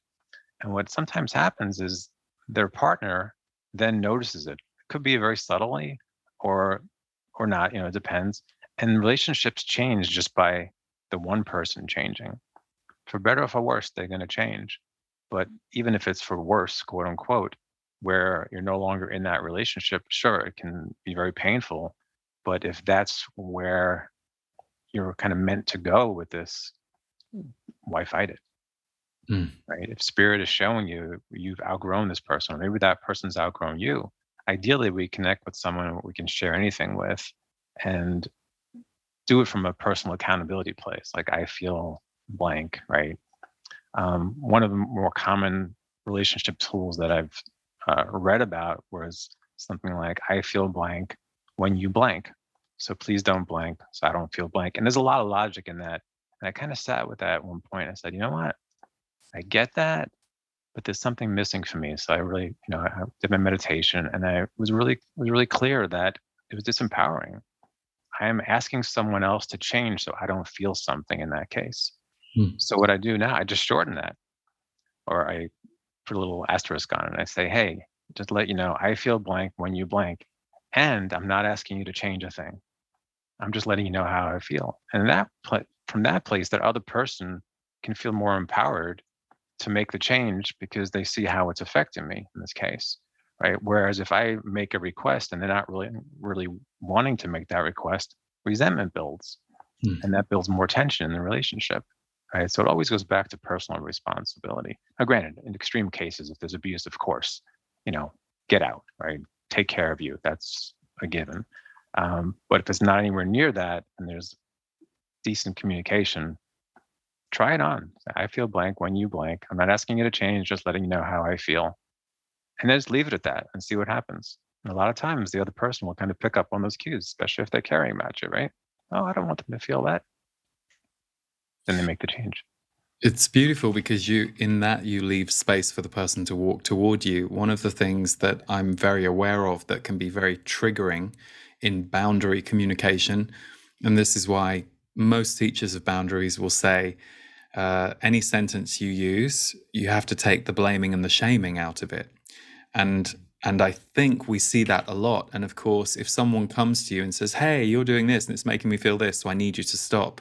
And what sometimes happens is their partner then notices it. It could be very subtly, or or not, you know, it depends. And relationships change just by the one person changing. For better or for worse, they're going to change. But even if it's for worse, quote unquote, where you're no longer in that relationship, sure, it can be very painful. But if that's where you're kind of meant to go with this, why fight it? Mm. Right? If spirit is showing you you've outgrown this person, or maybe that person's outgrown you, ideally we connect with someone we can share anything with and do it from a personal accountability place like i feel blank right? Um, one of the more common relationship tools that i've uh, read about was something like i feel blank when you blank so please don't blank so i don't feel blank. And there's a lot of logic in that. And i kind of sat with that at one point i said you know what? I get that but there's something missing for me. So I really, you know, I did my meditation and I was really was really clear that it was disempowering. I am asking someone else to change so I don't feel something in that case. Hmm. So what I do now, I just shorten that. Or I put a little asterisk on it and I say, hey, just let you know, I feel blank when you blank. And I'm not asking you to change a thing. I'm just letting you know how I feel. And that from that place, that other person can feel more empowered to make the change because they see how it's affecting me in this case right? Whereas if i make a request and they're not really really wanting to make that request resentment builds and that builds more tension in the relationship right? So it always goes back to personal responsibility. Now granted in extreme cases if there's abuse of course you know get out right? Take care of you. That's a given. Um, but if it's not anywhere near that and there's decent communication try it on. I feel blank when you blank. I'm not asking you to change, just letting you know how I feel. And then just leave it at that and see what happens. And a lot of times the other person will kind of pick up on those cues, especially if they're carrying about you, right? Oh, I don't want them to feel that. Then they make the change. It's beautiful because you, in that, you leave space for the person to walk toward you. One of the things that I'm very aware of that can be very triggering in boundary communication, and this is why most teachers of boundaries will say, uh, any sentence you use, you have to take the blaming and the shaming out of it. And and I think we see that a lot. And of course, if someone comes to you and says, "Hey, you're doing this and it's making me feel this, so I need you to stop,"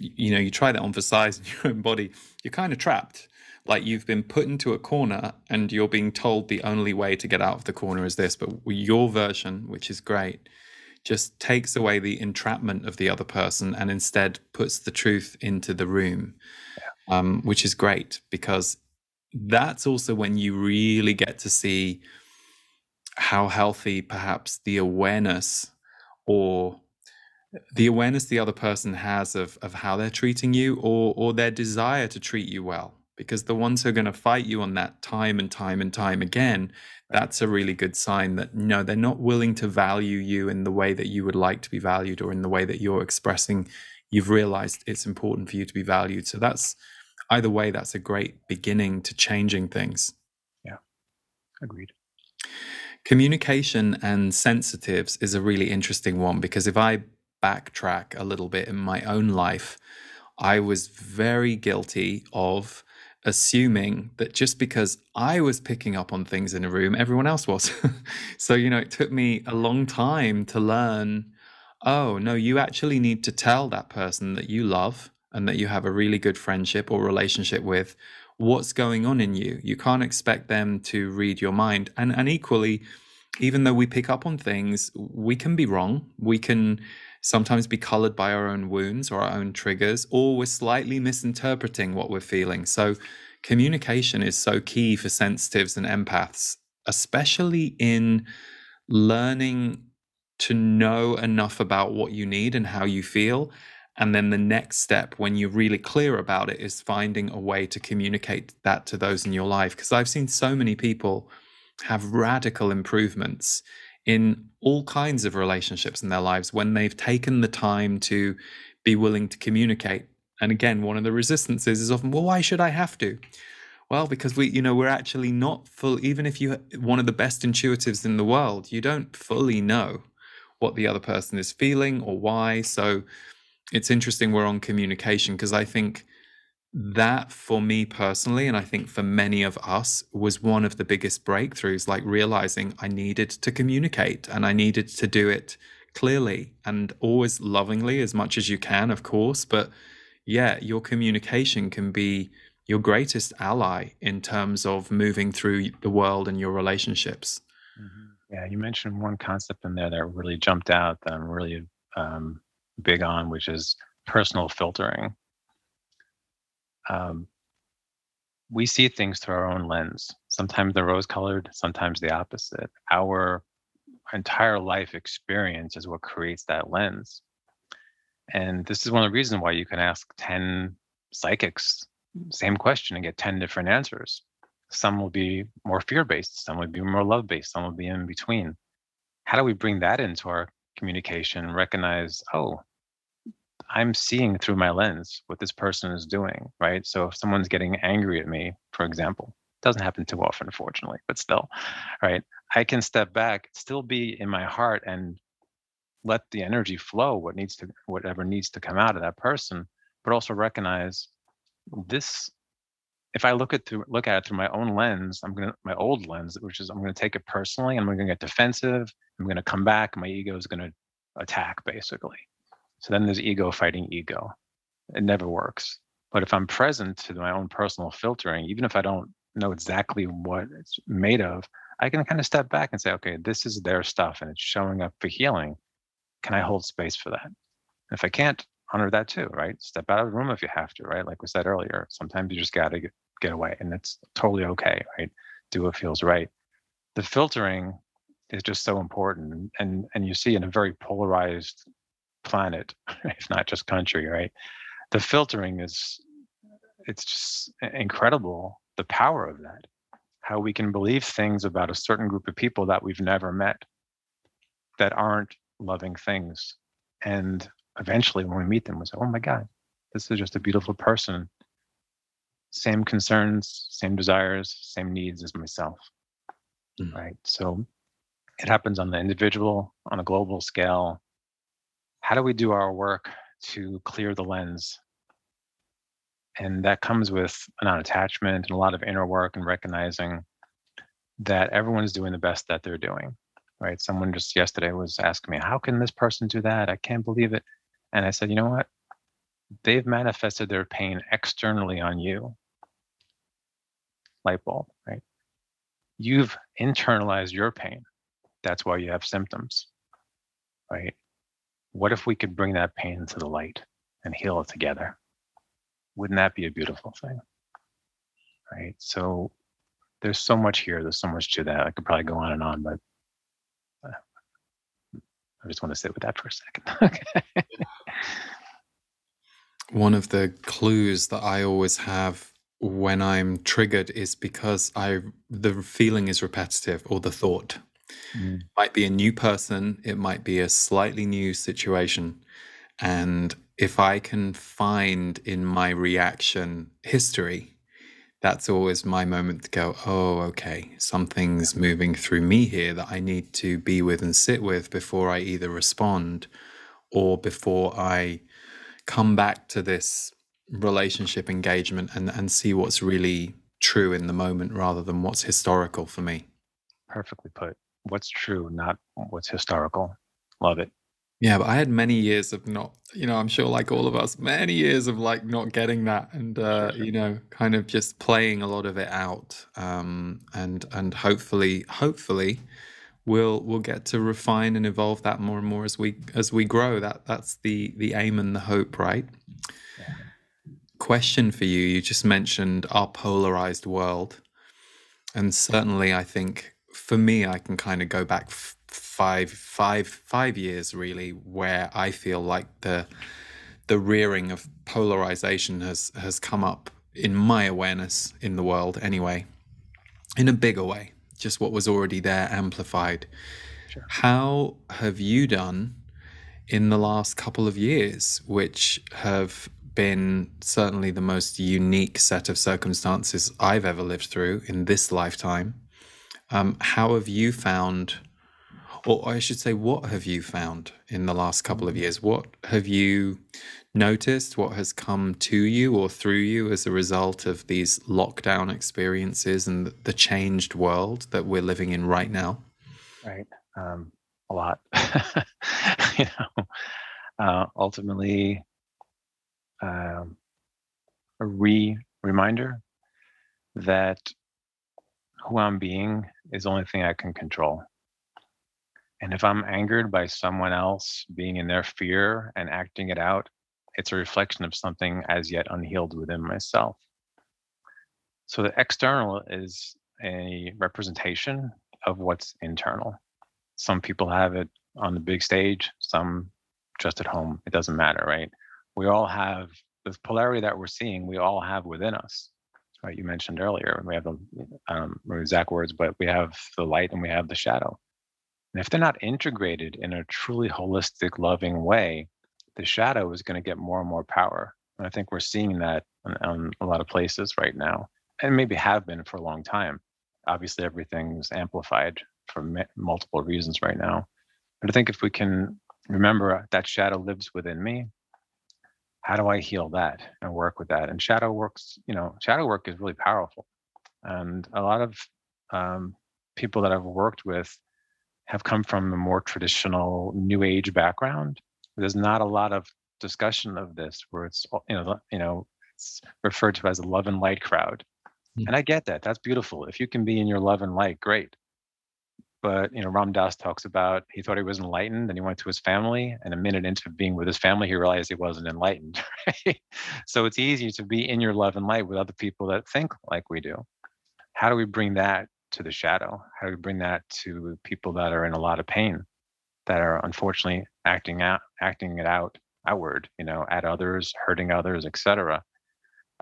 you, you know, you try that on for size in [laughs] your own body, you're kind of trapped. Like you've been put into a corner and you're being told the only way to get out of the corner is this. But your version, which is great, just takes away the entrapment of the other person and instead puts the truth into the room, yeah. um, which is great because that's also when you really get to see how healthy perhaps the awareness or the awareness the other person has of of how they're treating you or or their desire to treat you well because the ones who are going to fight you on that time and time and time again that's a really good sign that no they're not willing to value you in the way that you would like to be valued or in the way that you're expressing you've realized it's important for you to be valued. So that's either way that's a great beginning to changing things. Yeah. Agreed. Communication and sensitives is a really interesting one because if i backtrack a little bit in my own life i was very guilty of assuming that just because I was picking up on things in a room, everyone else was. [laughs] so, you know, it took me a long time to learn oh, no, you actually need to tell that person that you love and that you have a really good friendship or relationship with what's going on in you. You can't expect them to read your mind. And, and equally, even though we pick up on things, we can be wrong. We can sometimes be colored by our own wounds or our own triggers, or we're slightly misinterpreting what we're feeling. So, communication is so key for sensitives and empaths, especially in learning to know enough about what you need and how you feel. And then the next step, when you're really clear about it, is finding a way to communicate that to those in your life. Because I've seen so many people have radical improvements in all kinds of relationships in their lives when they've taken the time to be willing to communicate. And again, one of the resistances is often, well, why should I have to? Well, because we, you know, we're actually not full, even if you're one of the best intuitives in the world, you don't fully know what the other person is feeling or why. So it's interesting we're on communication because I think that for me personally, and I think for many of us, was one of the biggest breakthroughs, like realizing I needed to communicate and I needed to do it clearly and always lovingly as much as you can, of course. But yeah, your communication can be your greatest ally in terms of moving through the world and your relationships. Mm-hmm. Yeah, you mentioned one concept in there that really jumped out that I'm really um, big on, which is personal filtering um, we see things through our own lens. sometimes they're rose colored, sometimes the opposite. Our entire life experience is what creates that lens. And this is one of the reasons why you can ask 10 psychics same question and get 10 different answers. Some will be more fear based, some will be more love based, some will be in between. How do we bring that into our communication? Recognize, oh, I'm seeing through my lens what this person is doing, right? So if someone's getting angry at me, for example, doesn't happen too often, unfortunately, but still, right? I can step back, still be in my heart and let the energy flow, what needs to, whatever needs to come out of that person, but also recognize this if I look at through look at it through my own lens, I'm gonna my old lens, which is I'm gonna take it personally, and I'm gonna get defensive. I'm gonna come back. My ego is gonna attack basically. So then there's ego fighting ego. It never works. But if I'm present to my own personal filtering, even if I don't know exactly what it's made of, I can kind of step back and say, okay, this is their stuff and it's showing up for healing. Can I hold space for that? If I can't, honor that too, right? Step out of the room if you have to, right? Like we said earlier, sometimes you just got to get, away and it's totally okay, right? Do what feels right. The filtering is just so important. And, and you see in a very polarized planet, [laughs] if not just country, right? The filtering is, it's just incredible the power of that. How we can believe things about a certain group of people that we've never met that aren't loving things. And eventually when we meet them we say oh my god this is just a beautiful person same concerns same desires same needs as myself mm. right so it happens on the individual on a global scale how do we do our work to clear the lens and that comes with a non-attachment and a lot of inner work and recognizing that everyone's doing the best that they're doing right someone just yesterday was asking me how can this person do that i can't believe it and I said, you know what? They've manifested their pain externally on you. Light bulb, right? You've internalized your pain. That's why you have symptoms, right? What if we could bring that pain to the light and heal it together? Wouldn't that be a beautiful thing? Right. So there's so much here. There's so much to that. I could probably go on and on, but uh, I just want to sit with that for a second. [laughs] One of the clues that I always have when I'm triggered is because I the feeling is repetitive or the thought. Mm. Might be a new person, it might be a slightly new situation. And if I can find in my reaction history, that's always my moment to go, oh, okay, something's moving through me here that I need to be with and sit with before I either respond or before I come back to this relationship engagement and, and see what's really true in the moment rather than what's historical for me. Perfectly put. What's true, not what's historical. Love it. Yeah, but I had many years of not, you know, I'm sure like all of us, many years of like not getting that and uh, you know, kind of just playing a lot of it out. Um and and hopefully hopefully we'll we'll get to refine and evolve that more and more as we as we grow. That that's the the aim and the hope, right? Yeah. Question for you, you just mentioned our polarized world. And certainly I think for me I can kind of go back five five five years really where I feel like the the rearing of polarization has has come up in my awareness in the world anyway in a bigger way just what was already there amplified sure. how have you done in the last couple of years which have been certainly the most unique set of circumstances I've ever lived through in this lifetime um, how have you found or I should say, what have you found in the last couple of years? What have you noticed? What has come to you or through you as a result of these lockdown experiences and the changed world that we're living in right now? Right. Um, a lot. [laughs] you know, uh, ultimately, um, a re reminder that who I'm being is the only thing I can control. And if I'm angered by someone else being in their fear and acting it out, it's a reflection of something as yet unhealed within myself. So the external is a representation of what's internal. Some people have it on the big stage, some just at home. It doesn't matter, right? We all have this polarity that we're seeing, we all have within us. You mentioned earlier, we have the um, exact words, but we have the light and we have the shadow. And if they're not integrated in a truly holistic, loving way, the shadow is going to get more and more power. And I think we're seeing that on, a lot of places right now, and maybe have been for a long time. Obviously, everything's amplified for multiple reasons right now. But I think if we can remember that shadow lives within me, how do I heal that and work with that? And shadow works, you know, shadow work is really powerful. And a lot of um, people that I've worked with have come from a more traditional new age background. There's not a lot of discussion of this where it's you know you know it's referred to as a love and light crowd. Mm. And I get that. That's beautiful. If you can be in your love and light, great. But you know, Ram Dass talks about he thought he was enlightened, and he went to his family, and a minute into being with his family, he realized he wasn't enlightened. [laughs] Right? So it's easy to be in your love and light with other people that think like we do. How do we bring that to the shadow? How do we bring that to people that are in a lot of pain, that are unfortunately acting out, acting it out outward, you know, at others, hurting others, etc.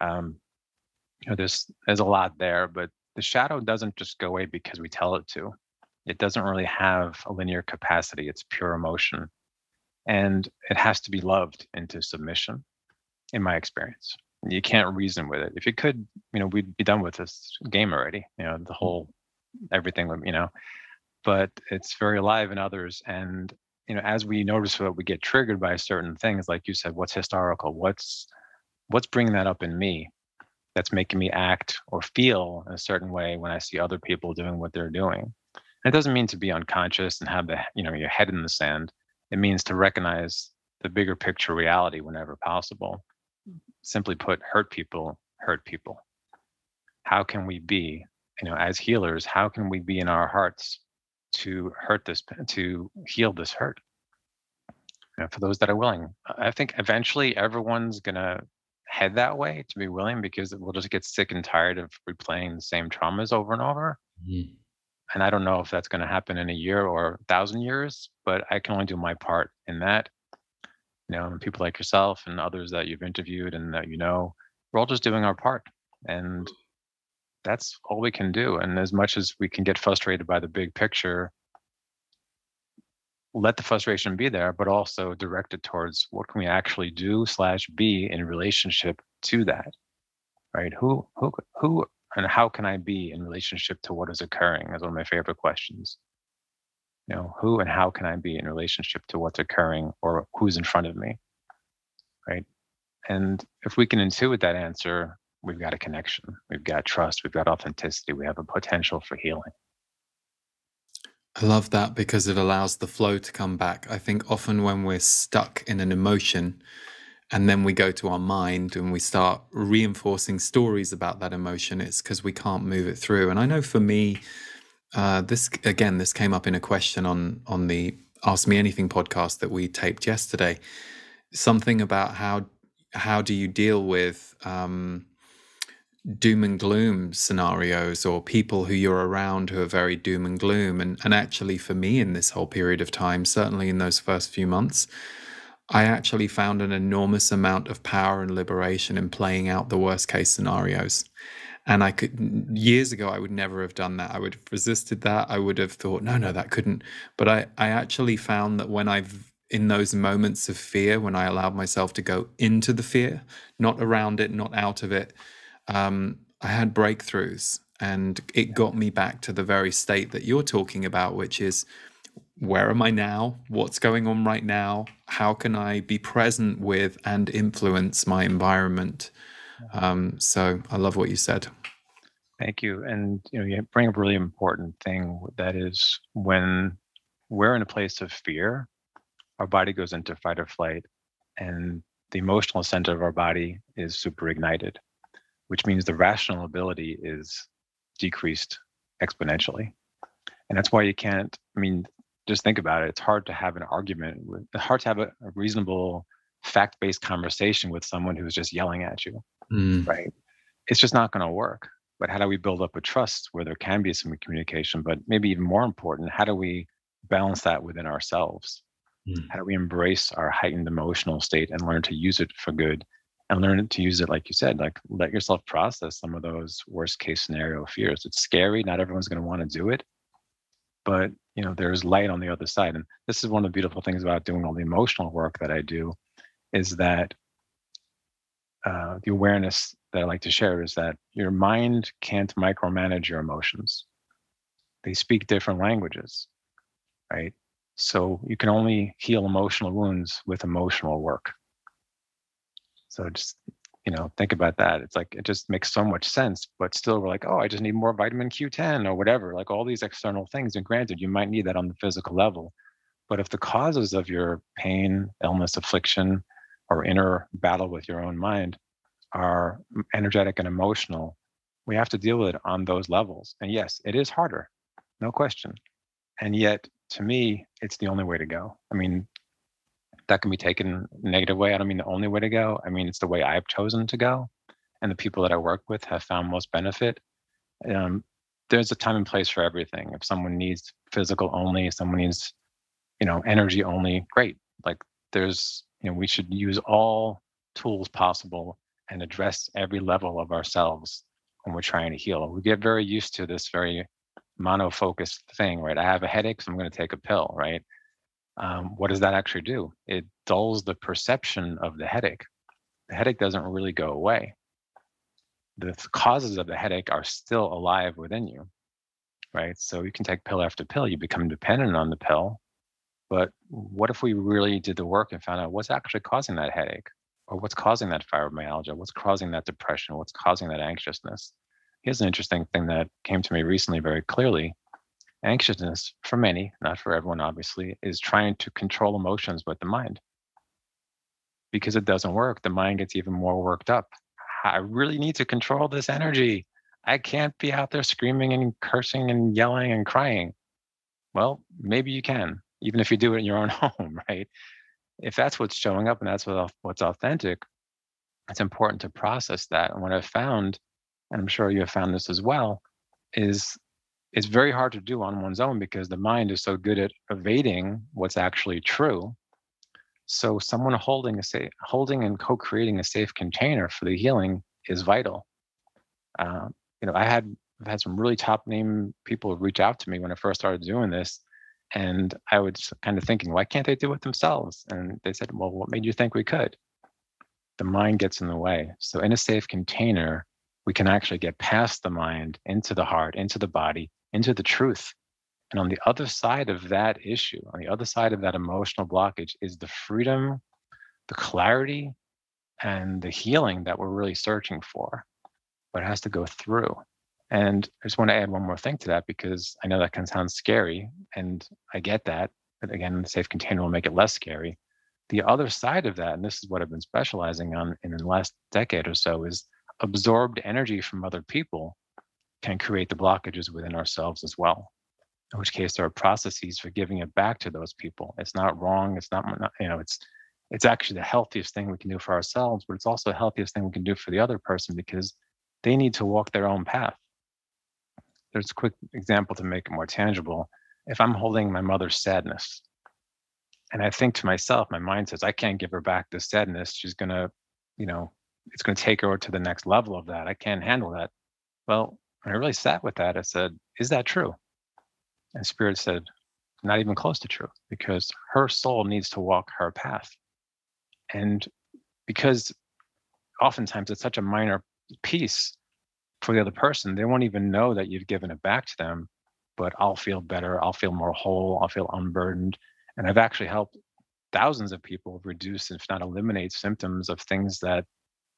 Um, you know, there's there's a lot there, but the shadow doesn't just go away because we tell it to it doesn't really have a linear capacity. It's pure emotion. And it has to be loved into submission, in my experience. You can't reason with it. If you could, you know, we'd be done with this game already, you know, the mm. whole everything, you know, but it's very alive in others. And, you know, as we notice that we get triggered by certain things, like you said, what's historical? What's, what's bringing that up in me? That's making me act or feel a certain way when I see other people doing what they're doing it doesn't mean to be unconscious and have the you know your head in the sand. It means to recognize the bigger picture reality whenever possible. Simply put, hurt people hurt people. How can we be, you know, as healers, how can we be in our hearts to hurt this, to heal this hurt? You know, for those that are willing, I think eventually everyone's gonna head that way to be willing because we'll just get sick and tired of replaying the same traumas over and over. Mm and I don't know if that's going to happen in a year or a thousand years, but I can only do my part in that. You know, and people like yourself and others that you've interviewed and that you know, we're all just doing our part, and mm. that's all we can do. And as much as we can get frustrated by the big picture, let the frustration be there, but also direct it towards what can we actually do slash be in relationship to that, right? Who who who and how can I be in relationship to what is occurring? Is one of my favorite questions. You know, who and how can I be in relationship to what's occurring or who's in front of me? Right. And if we can intuit that answer, we've got a connection, we've got trust, we've got authenticity, we have a potential for healing. I love that because it allows the flow to come back. I think often when we're stuck in an emotion, and then we go to our mind and we start reinforcing stories about that emotion. It's because we can't move it through. And i know for me uh, this again this came up in a question on on the ask me anything podcast that we taped yesterday. Something about how how do you deal with um, doom and gloom scenarios or people who you're around who are very doom and gloom? And and actually for me in this whole period of time certainly in those first few months I actually found an enormous amount of power and liberation in playing out the worst case scenarios. And I could, years ago, I would never have done that. I would have resisted that. I would have thought, no, no, that couldn't. But I, I actually found that when I've, in those moments of fear, when I allowed myself to go into the fear, not around it, not out of it, um, I had breakthroughs. And it got me back to the very state that you're talking about, which is where am I now? What's going on right now? How can I be present with and influence my environment? Um, so I love what you said. Thank you. And you know, you bring up a really important thing that is when we're in a place of fear, our body goes into fight or flight, and the emotional center of our body is super ignited, which means the rational ability is decreased exponentially. And that's why you can't, I mean, just think about it. It's hard to have an argument. With, hard to have a, a reasonable, fact-based conversation with someone who's just yelling at you, mm. right? It's just not going to work. but how do we build up a trust where there can be some communication? But maybe even more important, how do we balance that within ourselves? Mm. How do we embrace our heightened emotional state and learn to use it for good and learn to use it, like you said, like let yourself process some of those worst case scenario fears. It's scary. Not everyone's going to want to do it, but you know, there's light on the other side. And this is one of the beautiful things about doing all the emotional work that I do is that uh, the awareness that I like to share is that your mind can't micromanage your emotions. They speak different languages, right? So you can only heal emotional wounds with emotional work. So just you know think about that. It's like it just makes so much sense, but still we're like, oh, I just need more vitamin Q10 or whatever. Like all these external things. And granted, you might need that on the physical level, but if the causes of your pain, illness, affliction, or inner battle with your own mind are energetic and emotional, we have to deal with it on those levels. And yes, it is harder, no question. And yet, to me, it's the only way to go. I mean, that can be taken negative way. I don't mean the only way to go. I mean, it's the way I've chosen to go. And the people that I work with have found most benefit. Um, there's a time and place for everything. If someone needs physical only, if someone needs, you know, energy only, great. Like there's, you know, we should use all tools possible and address every level of ourselves when we're trying to heal. We get very used to this very monofocused thing, right? I have a headache, so I'm going to take a pill, right? Um, what does that actually do? It dulls the perception of the headache. The headache doesn't really go away. The causes of the headache are still alive within you, right? So you can take pill after pill, you become dependent on the pill. But what if we really did the work and found out what's actually causing that headache? or what's causing that fibromyalgia? What's causing that depression? What's causing that anxiousness? Here's an interesting thing that came to me recently very clearly. Anxiousness, for many, not for everyone, obviously, is trying to control emotions with the mind. Because it doesn't work, the mind gets even more worked up. I really need to control this energy. I can't be out there screaming and cursing and yelling and crying. Well, maybe you can, even if you do it in your own [laughs] home, right? if that's what's showing up and that's what's authentic, it's important to process that. And what I've found, and I'm sure you have found this as well, is it's very hard to do on one's own because the mind is so good at evading what's actually true. So someone holding a safe, holding and co-creating a safe container for the healing is vital. Uh, you know, I had I've had some really top name people reach out to me when I first started doing this, and I was kind of thinking, why can't they do it themselves? And they said, well, what made you think we could? The mind gets in the way. So, in a safe container, we can actually get past the mind into the heart, into the body, into the truth. And on the other side of that issue, on the other side of that emotional blockage, is the freedom, the clarity, and the healing that we're really searching for. But it has to go through. And I just want to add one more thing to that because I know that can sound scary, and I get that. But again, the safe container will make it less scary. The other side of that, and this is what I've been specializing on in the last decade or so, is absorbed energy from other people can create the blockages within ourselves as well. In which case, there are processes for giving it back to those people. It's not wrong. It's not, you know, it's it's actually the healthiest thing we can do for ourselves, but it's also the healthiest thing we can do for the other person because they need to walk their own path there's a quick example to make it more tangible. If I'm holding my mother's sadness, and I think to myself, my mind says, I can't give her back this sadness. She's gonna, you know, it's gonna take her to the next level of that. I can't handle that. Well, when I really sat with that, I said, Is that true? And Spirit said, Not even close to true, because her soul needs to walk her path. And because oftentimes it's such a minor piece for the other person, they won't even know that you've given it back to them. But I'll feel better. I'll feel more whole. I'll feel unburdened. And I've actually helped thousands of people reduce, if not eliminate, symptoms of things that,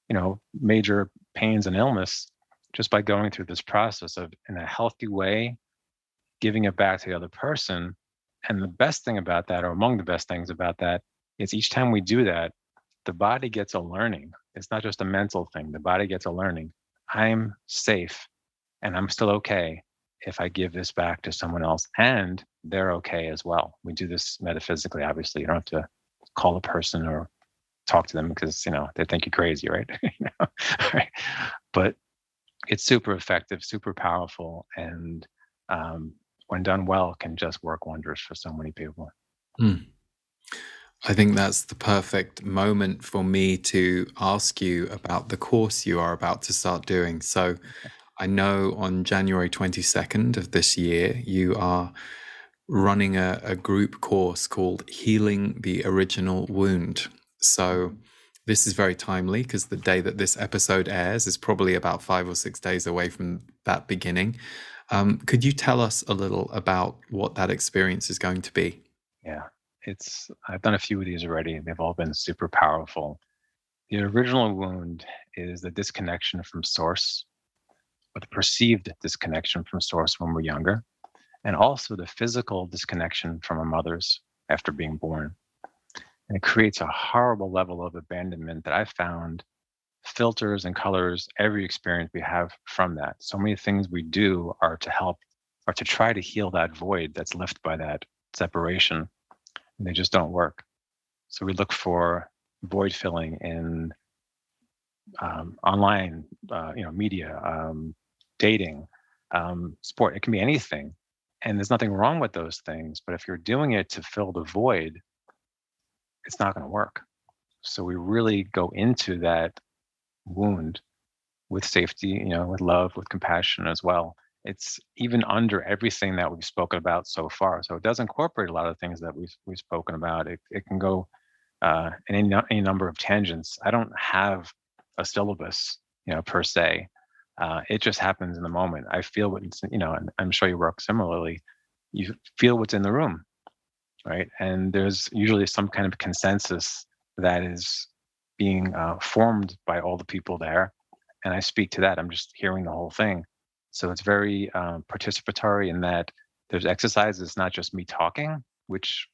you know, major pains and illness just by going through this process of, in a healthy way, giving it back to the other person. And the best thing about that, or among the best things about that, is each time we do that, the body gets a learning. It's not just a mental thing, the body gets a learning. I'm safe and I'm still okay if I give this back to someone else and they're okay as well. We do this metaphysically, obviously. You don't have to call a person or talk to them because you know they think you're crazy, right? [laughs] you know? [laughs] right? But it's super effective, super powerful, and um, when done well, can just work wonders for so many people. Mm. I think that's the perfect moment for me to ask you about the course you are about to start doing. So, I know on January 22nd of this year, you are running a, a group course called Healing the Original Wound. So, this is very timely because the day that this episode airs is probably about five or six days away from that beginning. Um, could you tell us a little about what that experience is going to be? Yeah, it's I've done a few of these already. And they've all been super powerful. The original wound is the disconnection from source, or the perceived disconnection from source when we're younger, and also the physical disconnection from our mothers after being born. And it creates a horrible level of abandonment that I found filters and colors every experience we have from that. So many things we do are to help, are to try to heal that void that's left by that separation and they just don't work. So we look for void filling in um, online, uh, you know, media, um, dating, um, sport. It can be anything, and there's nothing wrong with those things. But if you're doing it to fill the void, it's not going to work. So we really go into that wound with safety, you know, with love, with compassion as well it's even under everything that we've spoken about so far. So it does incorporate a lot of things that we've we've spoken about. It it can go uh, in any, any number of tangents. I don't have a syllabus, you know, per se. Uh, it just happens in the moment. I feel what you know, and I'm sure you work similarly. You feel what's in the room, right? And there's usually some kind of consensus that is being uh, formed by all the people there, and I speak to that. I'm just hearing the whole thing so it's very um, participatory in that there's exercises. Not just me talking, which,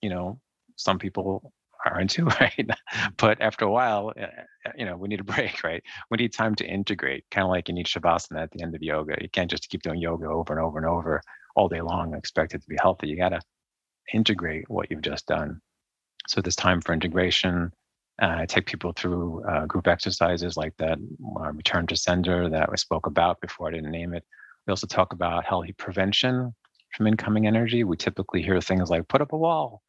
you know, some people are into, [laughs] right? But after a while, eh, eh, you know, we need a break, [laughs] right? We need time to integrate, kind of like you need shavasana at the end of yoga. You can't just keep doing yoga over and over and over all day long and expect it to be healthy. You got to integrate what you've just done. So there's time for integration, uh, I take people through uh, group exercises like that uh, return to sender that I spoke about before I didn't name it. We also talk about healthy prevention from incoming energy. We typically hear things like put up a wall,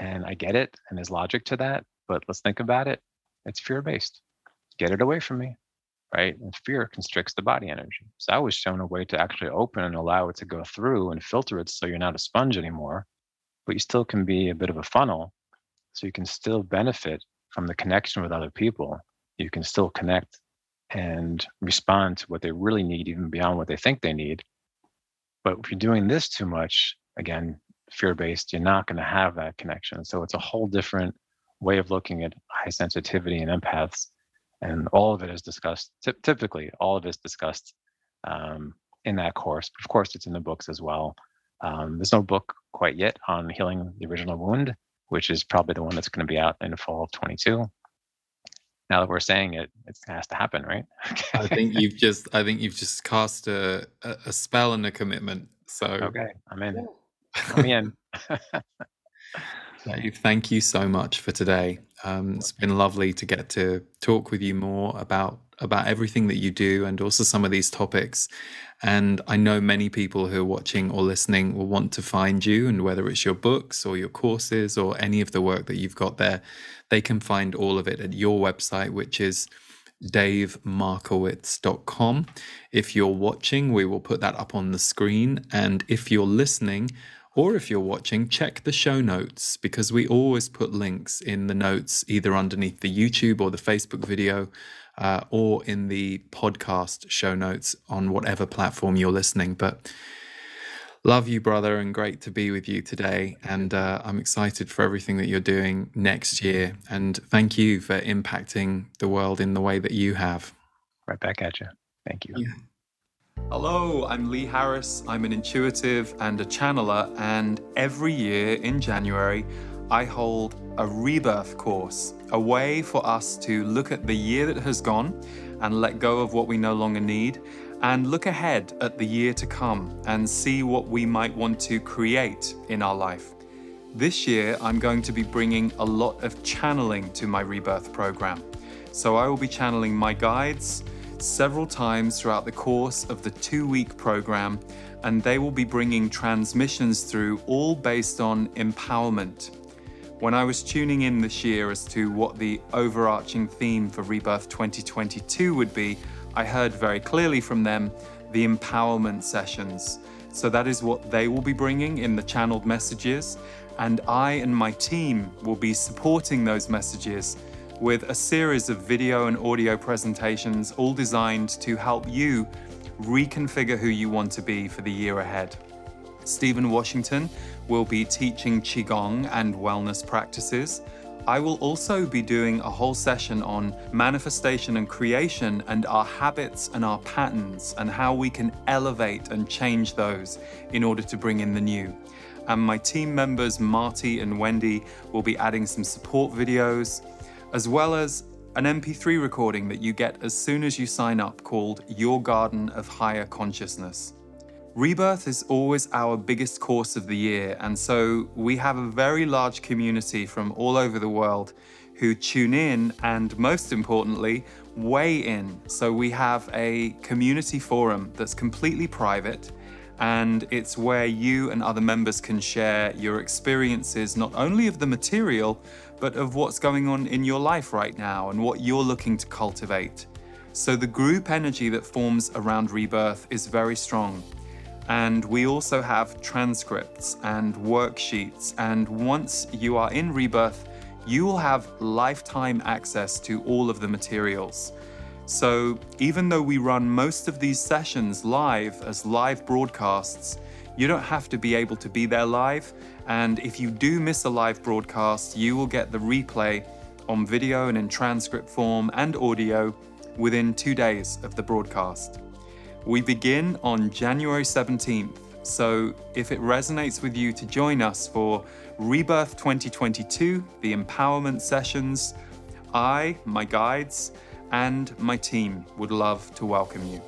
and I get it, and there's logic to that. But let's think about it. It's fear based. Get it away from me, right? And fear constricts the body energy. So I was shown a way to actually open and allow it to go through and filter it so you're not a sponge anymore, but you still can be a bit of a funnel so you can still benefit from the connection with other people, you can still connect and respond to what they really need, even beyond what they think they need. But if you're doing this too much, again, fear based, you're not going to have that connection. So it's a whole different way of looking at high sensitivity and empaths. And all of it is discussed, typically, all of it is discussed um, in that course. Of course, it's in the books as well. Um, there's no book quite yet on healing the original wound, which is probably the one that's going to be out in the fall of 22 now that we're saying it it has to happen right? I [laughs] think you've just i think you've just cast a, a spell and a commitment so. Okay i'm in. I'm in. Dave, [laughs] [laughs] thank you so much for today. Um, it's been lovely to get to talk with you more about about everything that you do and also some of these topics. And I know many people who are watching or listening will want to find you, and whether it's your books or your courses or any of the work that you've got there, they can find all of it at your website, which is davemarkowitz.com. If you're watching, we will put that up on the screen. And if you're listening, or if you're watching, check the show notes because we always put links in the notes either underneath the YouTube or the Facebook video uh, or in the podcast show notes on whatever platform you're listening. But love you, brother, and great to be with you today. And uh, I'm excited for everything that you're doing next year. And thank you for impacting the world in the way that you have. Right back at you. Thank you. Yeah. Hello, I'm Lee Harris. I'm an intuitive and a channeler, and every year in January, I hold a rebirth course, a way for us to look at the year that has gone and let go of what we no longer need, and look ahead at the year to come and see what we might want to create in our life. This year, I'm going to be bringing a lot of channeling to my rebirth program. So I will be channeling my guides several times throughout the course of the two week program, and they will be bringing transmissions through, all based on empowerment. When I was tuning in this year as to what the overarching theme for Rebirth 2022 would be, I heard very clearly from them the empowerment sessions. So that is what they will be bringing in the channeled messages. And I and my team will be supporting those messages with a series of video and audio presentations, all designed to help you reconfigure who you want to be for the year ahead. Stephen Washington will be teaching Qigong and wellness practices. I will also be doing a whole session on manifestation and creation and our habits and our patterns and how we can elevate and change those in order to bring in the new. And my team members, Marty and Wendy, will be adding some support videos, as well as an MP3 recording that you get as soon as you sign up called Your Garden of Higher Consciousness. Rebirth is always our biggest course of the year, and so we have a very large community from all over the world who tune in and, most importantly, weigh in. So we have a community forum that's completely private, and it's where you and other members can share your experiences not only of the material, but of what's going on in your life right now and what you're looking to cultivate. So the group energy that forms around rebirth is very strong. And we also have transcripts and worksheets. And once you are in Rebirth, you will have lifetime access to all of the materials. So even though we run most of these sessions live as live broadcasts, you don't have to be able to be there live. And if you do miss a live broadcast, you will get the replay on video and in transcript form and audio within two days of the broadcast. We begin on January 17th, so if it resonates with you to join us for Rebirth 2022, the empowerment sessions, I, my guides, and my team would love to welcome you.